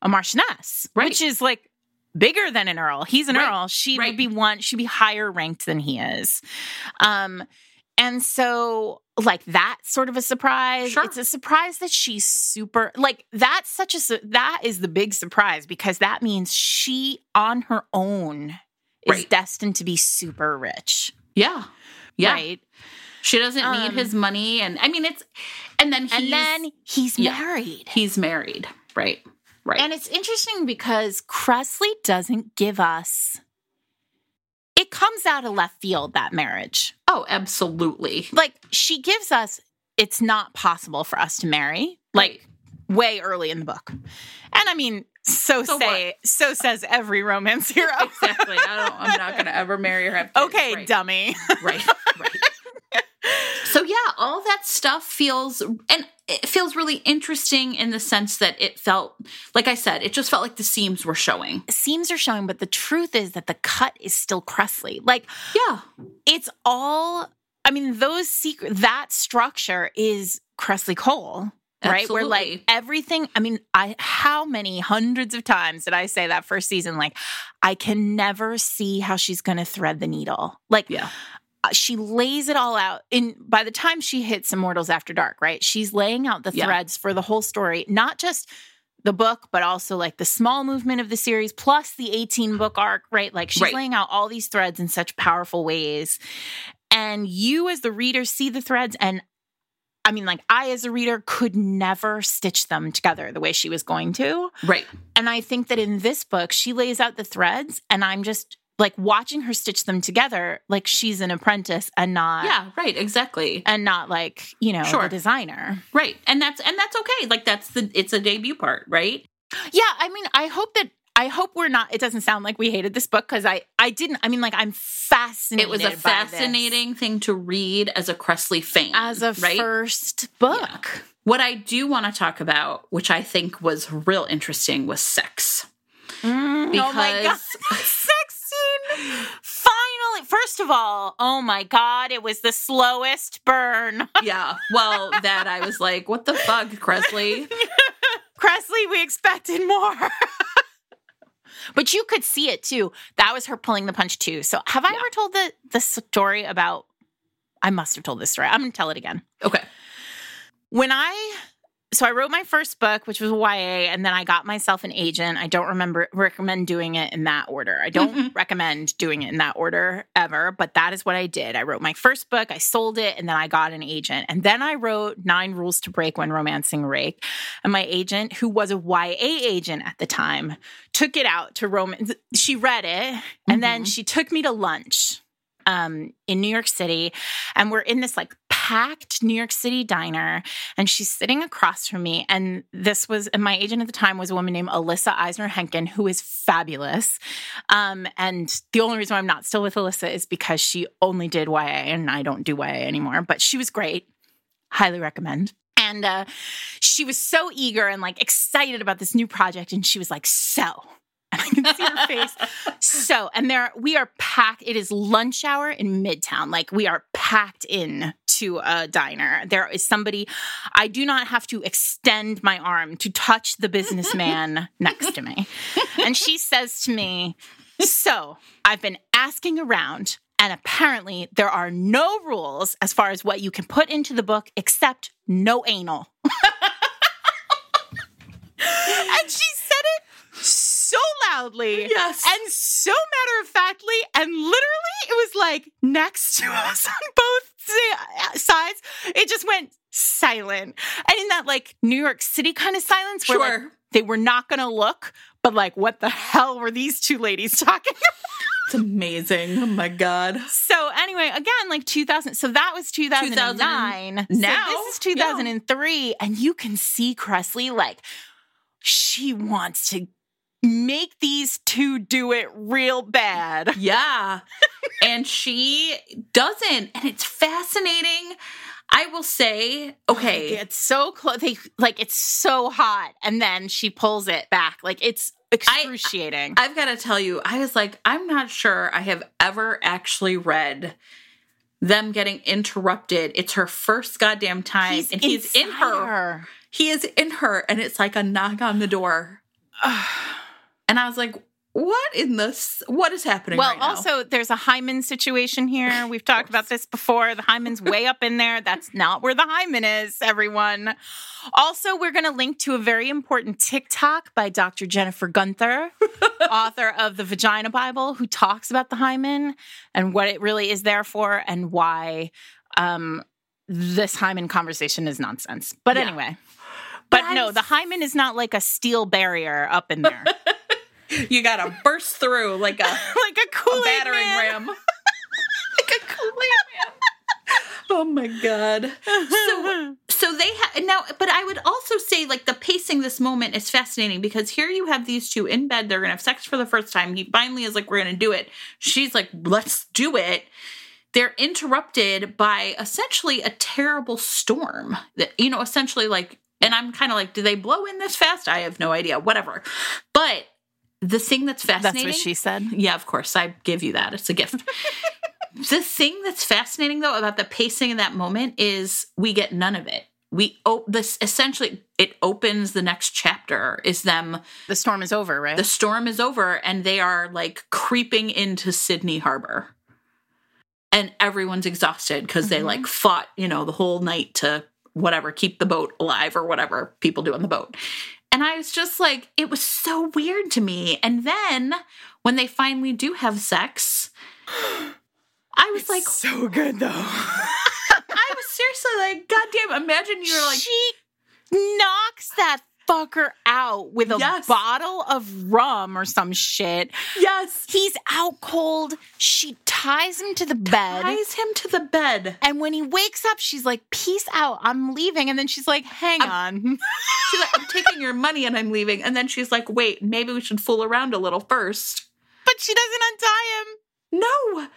a Marchioness, Right. which is like bigger than an earl. He's an Right. earl. She Right. would be one, she'd be higher ranked than he is. Um, and so like that's sort of a surprise. Sure. It's a surprise that she's super like that's such a that is the big surprise because that means she on her own is Right. destined to be super rich. Yeah. Yeah. Right. She doesn't need Um, his money. And I mean, it's, and then he's, And then he's yeah. married. he's married. Right. Right. And it's interesting because Kresley doesn't give us. It comes out of left field that marriage. oh, absolutely. Like she gives us, it's not possible for us to marry. Like way early in the book, and I mean, so, So say so says every romance hero. exactly. I don't, I'm not going to ever marry her. kids. okay, Right. dummy. right right all that stuff feels and it feels really interesting in the sense that it felt like i said it just felt like the seams were showing. Seams are showing, but the truth is that the cut is still Kresley. Like yeah. it's all i mean those secret that structure is Kresley Cole right? Where like everything i mean i how many hundreds of times did i say that first season? Like i can never see how she's gonna thread the needle. Like Yeah. Uh, she lays it all out in by the time she hits immortals after dark right? She's laying out the Yeah. threads for the whole story not just the book but also like the small movement of the series plus the 18 book arc right? Like she's Right. laying out all these threads in such powerful ways. And you as the reader see the threads and i mean like i as a reader could never stitch them together the way she was going to. Right. And i think that in this book she lays out the threads and i'm just like watching her stitch them together like she's an apprentice and not yeah right exactly and not like you know Sure. the designer right and that's and that's okay like that's the it's a debut part right yeah i mean i hope that i hope we're not it doesn't sound like we hated this book because i i didn't i mean like i'm fascinated it was a by this. fascinating thing to read as a Kresley fan as a right first book What I do want to talk about, which I think was real interesting, was sex. Mm, oh my god, Because- sex! Finally, first of all, oh my god, it was the slowest burn. Yeah. Well, that I was like, what the fuck, Kresley? Kresley, we expected more. but you could see it too. That was her pulling the punch too. So, have I Yeah. ever told the the story about? I must have told this story. I'm to tell it again. Okay. when I so I wrote my first book, which was YA, and then I got myself an agent. I don't remember recommend doing it in that order. I don't recommend doing it in that order ever, but that is what I did. I wrote my first book, I sold it, and then I got an agent. And then I wrote Nine Rules to Break When Romancing Rake. And my agent, who was a YA agent at the time, took it out to romance. She read it, and then Mhm. she took me to lunch um, in New York City. And we're in this like packed New York City diner and she's sitting across from me. And this was, and my agent at the time was a woman named Alyssa Eisner Henkin, who is fabulous. Um, and the only reason why I'm not still with Alyssa is because she only did YA and I don't do YA anymore, but she was great. Highly recommend. And uh, she was so eager and like excited about this new project. And she was like, so. Can see her face. So, and there we are packed. It is lunch hour in Midtown. Like we are packed in to a diner. There is somebody, I do not have to extend my arm to touch the businessman next to me. And she says to me, So I've been asking around, and apparently there are no rules as far as what you can put into the book except no anal. and she said it so loudly Yes. and so matter of factly, and literally it was like next to us on both uh, sides. It just went silent, and in that like New York City kind of silence, where like, Sure. they were not going to look, but like, what the hell were these two ladies talking? about? It's amazing. Oh my God. so anyway, again, like 2000. So that was 2009. So Now? this is 2003, and you can see Kresley like she wants to make these two do it real bad. Yeah. and she doesn't. And it's fascinating. I will say, okay. It's so close. They like it's so hot, and then she pulls it back. Like it's excruciating. I've got to tell you, I was like, I'm not sure I have ever actually read them getting interrupted. It's her first goddamn time, and he's in inside her. He is in her, and it's like a knock on the door. And I was like, what in this? What is happening? Well, right also there's a hymen situation here. We've talked about this before. The hymen's way up in there. That's not where the hymen is, everyone. Also, we're going to link to a very important TikTok by Dr. Jennifer Gunter, author of the Vagina Bible, who talks about the hymen and what it really is there for and why um, this hymen conversation is nonsense. But Yeah. anyway. But But, no, the hymen is not like a steel barrier up in there, you got to burst through like a, like a Kool-Aid battering man. ram. like a Kool-Aid man. Oh my god. So so they ha- now but i would also say like the pacing this moment is fascinating because here you have these two in bed they're gonna have sex for the first time he finally is like we're gonna do it she's like let's do it they're interrupted by essentially a terrible storm that you know essentially like and i'm kind of like do they blow in this fast i have no idea whatever but the thing that's fascinating That's what she said. yeah, of course. I give you that. It's a gift. the thing that's fascinating though about the pacing in that moment is we get none of it. We oh this essentially it opens the next chapter is them The storm is over, right? the storm is over and they are like creeping into Sydney Harbor. And everyone's exhausted because they Mhm. like fought, you know, the whole night to whatever, keep the boat alive or whatever people do on the boat. And I was just like, it was so weird to me. And then when they finally do have sex, I was like, so good though. I was seriously like, God damn, imagine you're like, she knocks that fucker out with a Yes. bottle of rum or some shit. yes, He's out cold. She ties him to the bed. ties him to the bed. and when he wakes up, she's like, Peace out. I'm leaving. And then she's like, Hang on. She's like, I'm taking your money and I'm leaving. And then she's like, wait, maybe we should fool around a little first. but she doesn't untie him. No.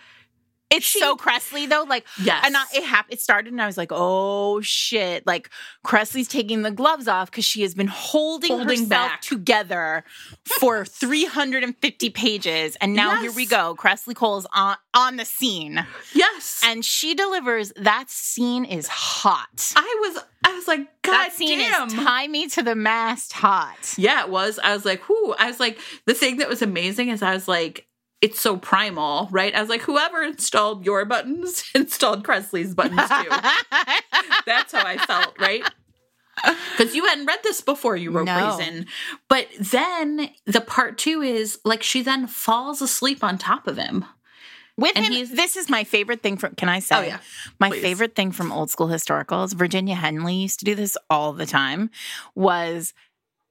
It's It's so Kresley though. Like, Yes. and I, it happened. It started, and I was like, "Oh shit!" Like Kresley's taking the gloves off because she has been holding, Holding herself back. together for 350 pages, and now here we go. Kresley Cole's on on the scene, yes. and she delivers. That scene is hot. I was I was like, God that scene damn. is tie me to the mast hot. Yeah, it was. I was like, whoo. I was like, the thing that was amazing is I was like, it's so primal, right? I was like, whoever installed your buttons installed Kresley's buttons too. That's how I felt, right? Because you hadn't read this before you wrote No. But then the part two is like she then falls asleep on top of him. With And him, this is my favorite thing from. Can I say? Oh, yeah. My Please. favorite thing from old school historicals. Virginia Henley used to do this all the time. Was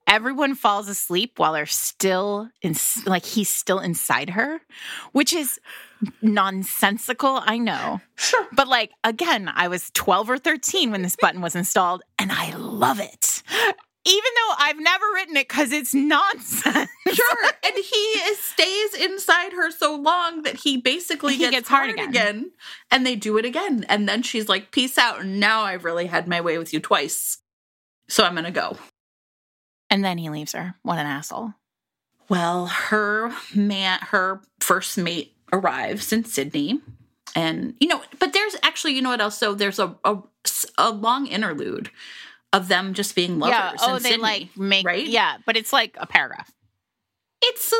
everyone falls asleep while they're still in, like he's still inside her, which is nonsensical. I know, Sure. but like again, I was twelve or thirteen when this button was installed, and I love it. Even though I've never written it because it's nonsense. Sure. and he is, stays inside her so long that he basically He gets, gets hard hard again. again. And they do it again. And then she's like, peace out. And now I've really had my way with you twice. So I'm going to go. And then he leaves her. What an asshole. Well, her man, her first mate arrives in Sydney. And, you know, but there's actually, you know what else? So there's a, a, a long interlude of them just being lovers. yeah. Oh, in they Sydney, like make right? Yeah, but it's like a paragraph. It's,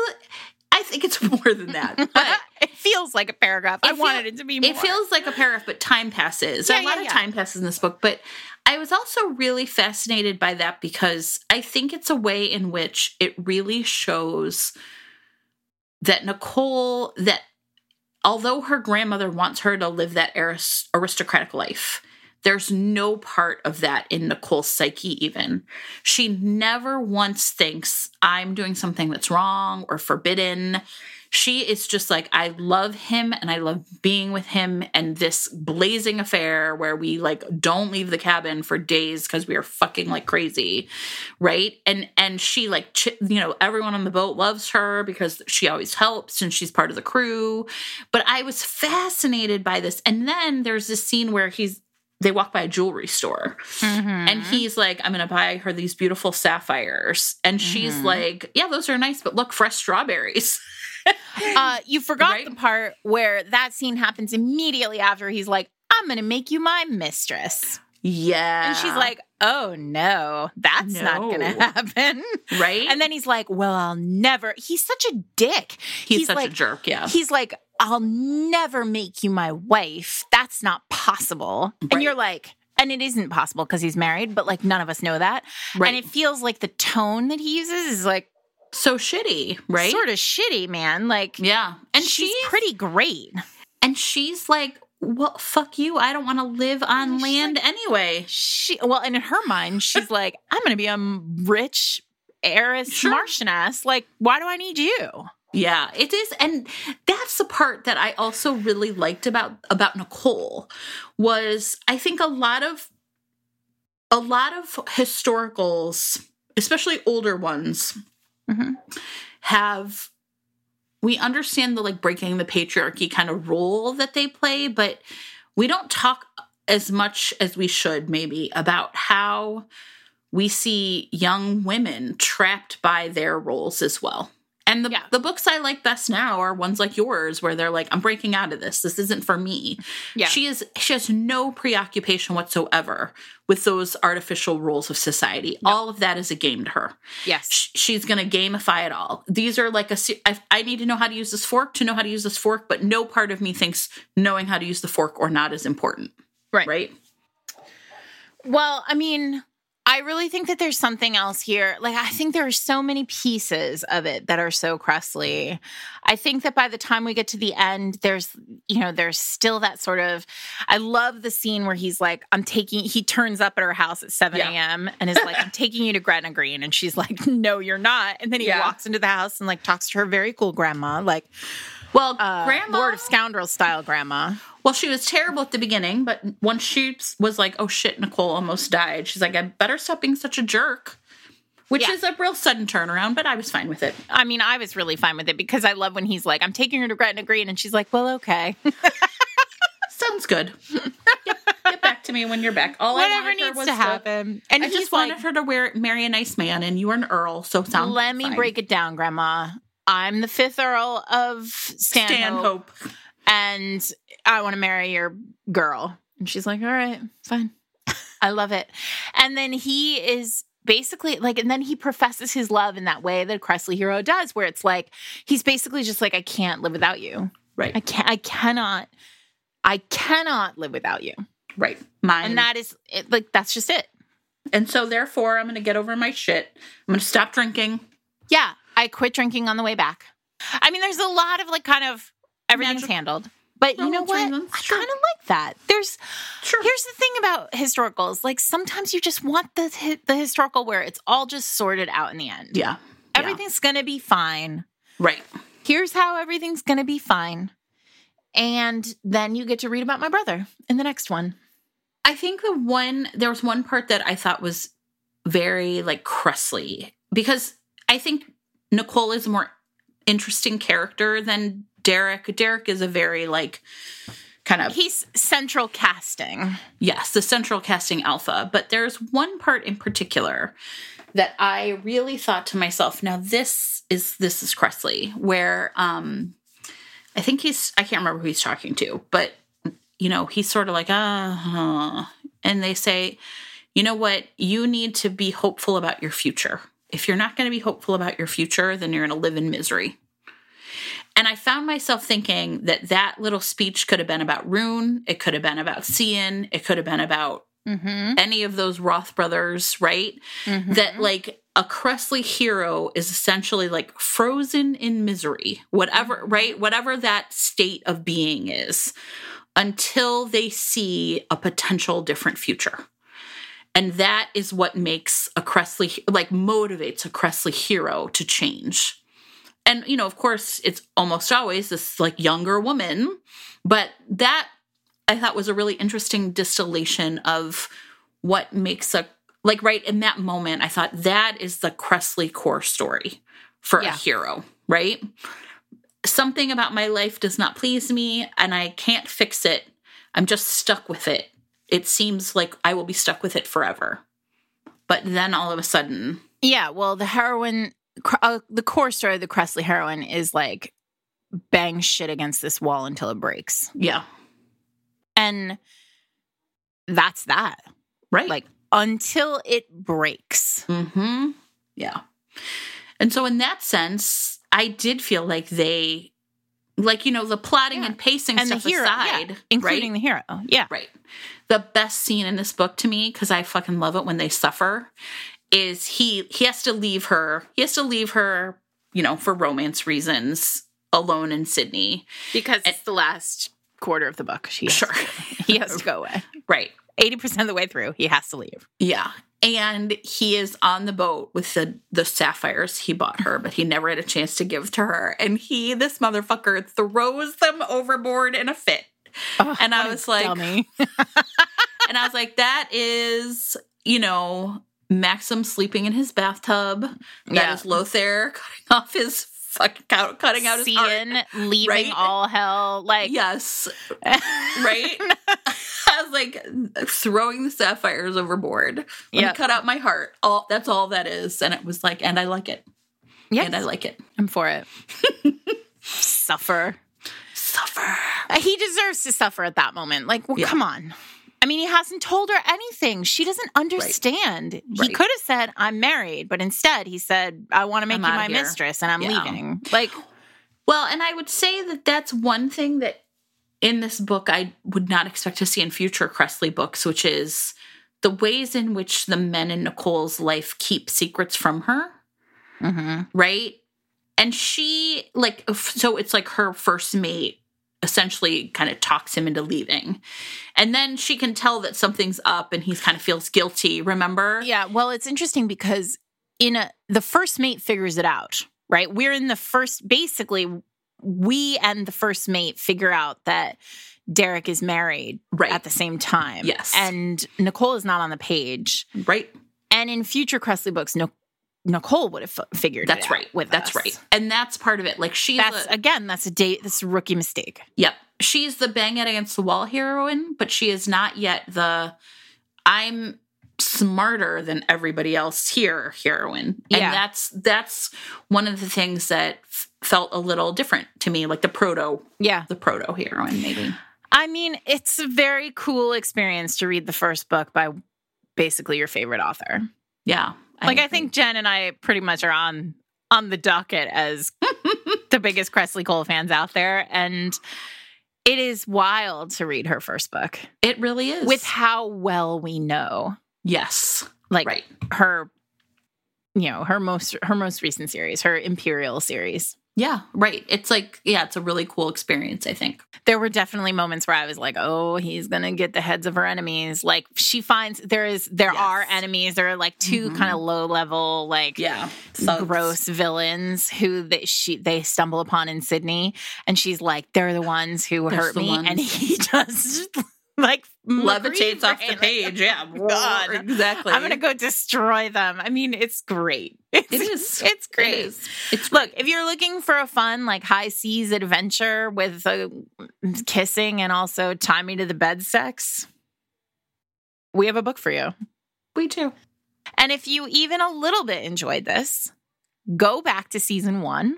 think it's more than that. But it feels like a paragraph. I feel- wanted it to be more. It feels like a paragraph, but time passes. Yeah, a lot yeah, of yeah. time passes in this book, but I was also really fascinated by that because I think it's a way in which it really shows that Nicole that although her grandmother wants her to live that aris- aristocratic life, there's no part of that in Nicole's psyche, even. She never once thinks, I'm doing something that's wrong or forbidden. She is just like, I love him and I love being with him and this blazing affair where we like don't leave the cabin for days because we are fucking like crazy. Right. And, and she like, ch- you know, everyone on the boat loves her because she always helps and she's part of the crew. But I was fascinated by this. And then there's this scene where he's, they walk by a jewelry store Mhm. and he's like, I'm to buy her these beautiful sapphires. And she's Mhm. like, Yeah, those are nice, but look, fresh strawberries. uh, you forgot Right? the part where that scene happens immediately after he's like, "I'm to make you my mistress," yeah. and she's like, "Oh no, that's not going to happen." Right? And then he's like, "Well, I'll never." He's such a dick. he's, such like, a jerk. Yeah. He's like, I'll never make you my wife. That's not possible. And you're like, and it isn't possible because he's married, but like none of us know that. Right. And it feels like the tone that he uses is like so shitty, right? sort of shitty, man. Like, Yeah. And she's she's pretty great. and she's like, Well, fuck you. I don't want to live on She's land anyway. She well, and in her mind, she's like, I'm gonna be a rich heiress Sure. Marchioness. Like, why do I need you? Yeah, it is, and that's the part that I also really liked about about Nicole was I think a lot of a lot of historicals, especially older ones, Mhm. have we understand the like breaking the patriarchy kind of role that they play, but we don't talk as much as we should maybe about how we see young women trapped by their roles as well. And the, Yeah. the books I like best now are ones like yours where they're like, I'm breaking out of this. This isn't for me. Yeah. She is she has no preoccupation whatsoever with those artificial rules of society. All of that is a game to her. Yes. Sh- She's going to gamify it all. These are like a I, I need to know how to use this fork to know how to use this fork, but no part of me thinks knowing how to use the fork or not is important. Right. Right? Well, I mean, I really think that there's something else here. Like, I think there are so many pieces of it that are so Kresley. I think that by the time we get to the end, there's, you know, there's still that sort of. I love the scene where he's like, I'm taking, he turns up at her house at 7 Yeah. a.m. and is like, I'm taking you to Gretna Green. And she's like, No, you're not. And then he Yeah. walks into the house and like talks to her very cool grandma, like Well, uh, grandma Lord of Scoundrels style grandma. Well, she was terrible at the beginning, but once she was like, "Oh shit, Nicole almost died," she's like, "I better stop being such a jerk," which Yeah. is a real sudden turnaround. But I was fine with it. I mean, I was really fine with it because I love when he's like, I'm taking her to Gretna Green. And she's like, Well, okay. sounds good. get, get back to me when you're back. All I Whatever wanted needs was to happen. And I just like, wanted her to wear marry a nice man, and you are an earl, so sounds. let me fine. break it down, Grandma. I'm the fifth Earl of Stanhope, Stanhope. and I want to marry your girl. And she's like, all right, fine. I love it. And then he is basically like, and then he professes his love in that way that a Kresley hero does, where it's like, he's basically just like, I can't live without you. Right, I can't, I cannot, I cannot live without you. right. Mine. And that is it, like, that's just it. and so therefore, I'm going to get over my shit. I'm going to stop drinking. Yeah. I quit drinking on the way back. I mean, there's a lot of like kind of everything's Magic- handled. But you know what? I kind of like that. There's Sure. here's the thing about historicals. Like sometimes you just want the the historical where it's all just sorted out in the end. yeah. Everything's going to be fine. Right. Here's how everything's going to be fine. And then you get to read about my brother in the next one. I think the one there was one part that I thought was very like Kresley because I think Nicole is a more interesting character than Derek. Derek is a very like kind of He's central casting. yes, the central casting alpha, but there's one part in particular that I really thought to myself, now this is this is Kresley where um I think he's I can't remember who he's talking to, but you know, he's sort of like, uh, and they say, you know what, you need to be hopeful about your future. If you're not going to be hopeful about your future, then you're going to live in misery. And I found myself thinking that that little speech could have been about Rune. It could have been about Cian. It could have been about Mm-hmm. any of those Wroth brothers, right? That like a Kresley hero is essentially like frozen in misery, whatever, right? Whatever that state of being is, until they see a potential different future. And that is what makes a Kresley, like motivates a Kresley hero to change. And, you know, of course, it's almost always this like younger woman, but that I thought was a really interesting distillation of what makes a like right in that moment. I thought that is the Kresley core story for Yeah. a hero, right? Something about my life does not please me and I can't fix it. I'm just stuck with it. It seems like I will be stuck with it forever. But then all of a sudden, Yeah, well, the heroine, uh, the core story of the Kresley heroine is like bang shit against this wall until it breaks. yeah, And that's that. right. Like until it breaks. Mm-hmm. Yeah. And so in that sense, I did feel like they like, you know, the plotting Yeah. and pacing And the stuff hero, aside, yeah, including right? the hero. Yeah. right. The best scene in this book to me, because I fucking love it when they suffer, is he he has to leave her. He has to leave her, you know, for romance reasons, alone in Sydney. Because it's the last quarter of the book. He has, Sure. he has to go away. Right. 80% of the way through, he has to leave. Yeah. And he is on the boat with the the sapphires he bought her, but he never had a chance to give to her. And he, this motherfucker, throws them overboard in a fit. Oh, and I was like- And I was like, that is, you know, Maxim sleeping in his bathtub. That is Yeah. Lothair cutting off his fucking cutting out his heart. Leaving right? all hell. Like, Yes. right? I was like throwing the sapphires overboard. Let Yeah. cut out my heart. All that's all that is. And it was like, and I like it. Yeah. And I like it. I'm for it. Suffer. Suffer. Uh, He deserves to suffer at that moment. Like, well, Yeah. come on. I mean, he hasn't told her anything. She doesn't understand. He Right. could have said, I'm married, but instead he said, I want to make I'm you my here. mistress and I'm Yeah. leaving. Like, Well, and I would say that that's one thing that in this book I would not expect to see in future Kresley books, which is the ways in which the men in Nicole's life keep secrets from her. mhm. right? And she like so it's like her first mate essentially kind of talks him into leaving. And then she can tell that something's up and he kind of feels guilty, remember? yeah. Well, it's interesting because in a, the first mate figures it out, right? We're in the first, basically, we and the first mate figure out that Derek is married Right. at the same time. Yes. And Nicole is not on the page. right. And in future Kresley books, no, Nicole would have f- figured That's it out right. with That's us. right. And that's part of it. Like she's That's a, again, that's a date. That's a rookie mistake. Yep. she's the bang it against the wall heroine, but she is not yet the I'm smarter than everybody else here heroine. And Yeah. that's that's one of the things that f- felt a little different to me, like the proto Yeah. the proto heroine maybe. I mean, it's a very cool experience to read the first book by basically your favorite author. Yeah. like I think Jen and I pretty much are on on the docket as the biggest Kresley Cole fans out there and it is wild to read her first book it really is. with how well we know yes. like Right. her you know her most her most recent series her imperial series Yeah, right. It's like, yeah, it's a really cool experience, I think. there were definitely moments where i was like oh he's gonna get the heads of her enemies like she finds there is there Yes. are enemies there are like 2 Mhm. kind of low level like Yeah. gross villains who they, she they stumble upon in Sydney, and she's like, they're the ones who There's hurt the me, and he just like Levitates off the page. Yeah. God. Exactly. I'm gonna go destroy them. I mean, it's great. It's, It is. It's great. It is. It's Look, if you're looking for a fun, like high seas adventure with uh, kissing and also me to the bed sex, we have a book for you. we do. And if you even a little bit enjoyed this, go back to season one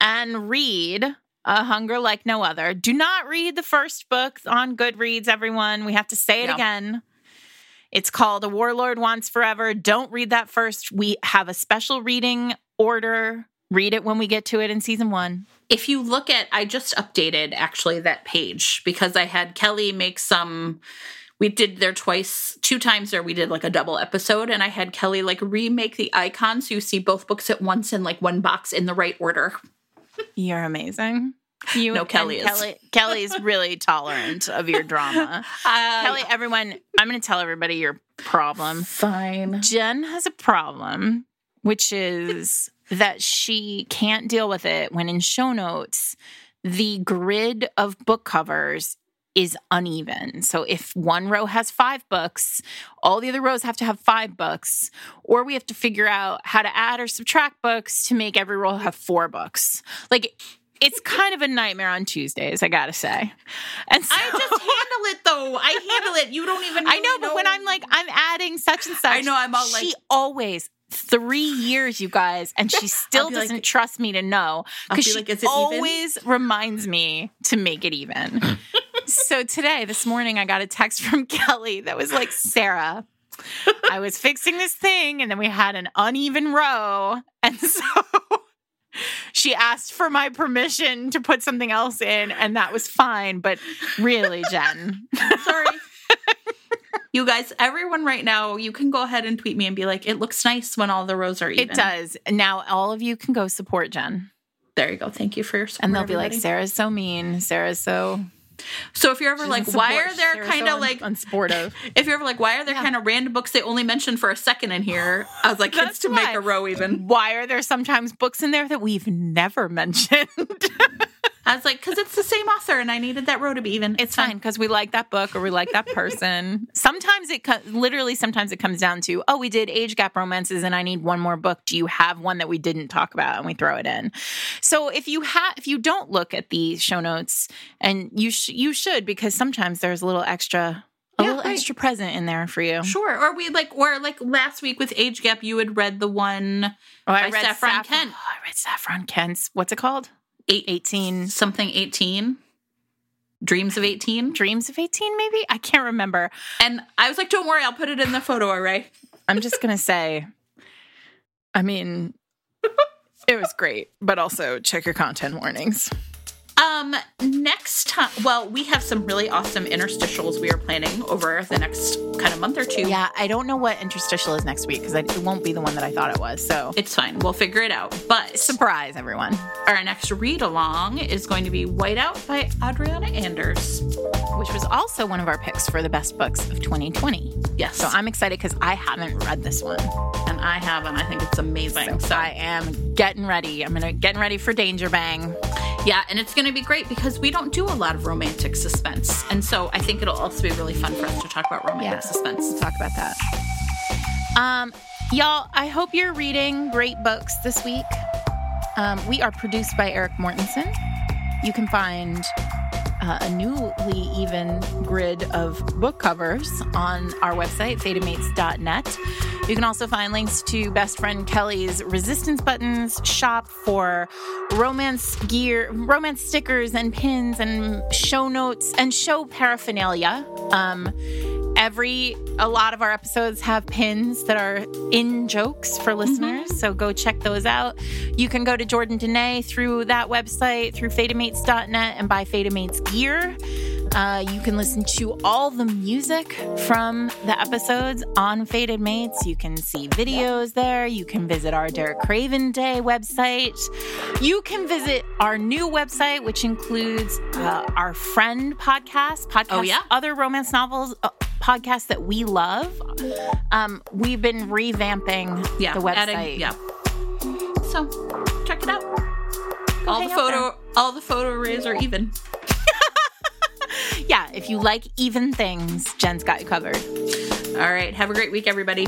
and read A Hunger Like No Other. Do not read the first book on Goodreads, everyone. We have to say it again. It's called A Warlord Wants Forever. Don't read that first. We have a special reading order. Read it when we get to it in season one. If you look at, I just updated actually that page because I had Kelly make some. We did there twice, two times there. We did like a double episode, and I had Kelly like remake the icons so you see both books at once in like one box in the right order. You're amazing. You No, Kelly is. Kelly, Kelly's really tolerant of your drama. Uh, Kelly, everyone, I'm going to tell everybody your problem. fine. Jen has a problem, which is that she can't deal with it when in show notes, the grid of book covers is uneven. So if one row has five books, all the other rows have to have five books, or we have to figure out how to add or subtract books to make every row have four books. Like it's kind of a nightmare on Tuesdays, I gotta say. And so, I just handle it though. I handle it. You don't even. I know, really but when I'm like, I'm adding such and such, I know, I'm all like- she always three years, you guys, and she still doesn't like- trust me to know because be she like, "Is it even?" always reminds me to make it even. so today, this morning, I got a text from Kelly that was like, Sarah. I was fixing this thing, and then we had an uneven row, and so she asked for my permission to put something else in, and that was fine. But really, Jen, sorry. You guys, everyone right now, you can go ahead and tweet me and be like, it looks nice when all the rows are even. It does. Now all of you can go support Jen. There you go. Thank you for your support. And they'll be like. Sarah's so mean. Sarah's so So if you're ever she like, doesn't why are there Sarah's kind so of like, unsportive? if you're ever like, why are there Yeah. kind of random books they only mention for a second in here? I was like, That's it's to make a row even. Why are there sometimes books in there that we've never mentioned? I was like, because it's the same author and I needed that row to be even. it's fine because we like that book or we like that person. sometimes it co- literally sometimes it comes down to oh we did age gap romances and I need one more book. Do you have one that we didn't talk about and we throw it in? So if you have if you don't look at the show notes and you sh- you should because sometimes there's a little extra a Yeah, little right. extra present in there for you. Sure. Or we like, or like last week with Age Gap, you had read the one Oh, by Saffron Kent. Oh, I read Saffron Kent's. What's it called? Eight, 18 something 18. Dreams of 18. Dreams of 18, maybe? I can't remember. And I was like, don't worry, I'll put it in the photo array. I'm just going to say, I mean, it was great, but also check your content warnings. Um, next time, well, we have some really awesome interstitials we are planning over the next kind of month or two. Yeah, I don't know what interstitial is next week because it won't be the one that I thought it was. So, It's fine. We'll figure it out. But surprise, everyone. our next read along is going to be Whiteout by Adriana Anders. Which was also one of our picks for the best books of 2020. Yes. So I'm excited because I haven't read this one. I have, and I think it's amazing. So I am getting ready. I'm gonna getting ready for Danger Bang. Yeah, and it's going to be great because we don't do a lot of romantic suspense. And so I think it'll also be really fun for us to talk about romantic Yeah. suspense. We'll talk about that. Um, y'all, I hope you're reading great books this week. Um, we are produced by Eric Mortensen. You can find uh, a newly even grid of book covers on our website, fatedmates.net. You can also find links to best friend Kelly's resistance buttons shop for romance gear, romance stickers and pins and show notes and show paraphernalia. Um, every a lot of our episodes have pins that are in jokes for listeners so go check those out you can go to jordan Dene through that website through fatedmates.net and buy fatedmates gear uh, you can listen to all the music from the episodes on Fated Mates. You can see videos there. You can visit our Derek Craven Day website. You can visit our new website, which includes uh, our friend podcast, podcast, Oh, yeah? other romance novels. Uh, podcasts that we love. Um, we've been revamping Yeah, the website. adding- yeah. So check it out. all the photo, all the photo arrays are even. yeah. If you like even things, Jen's got you covered. All right. Have a great week, everybody.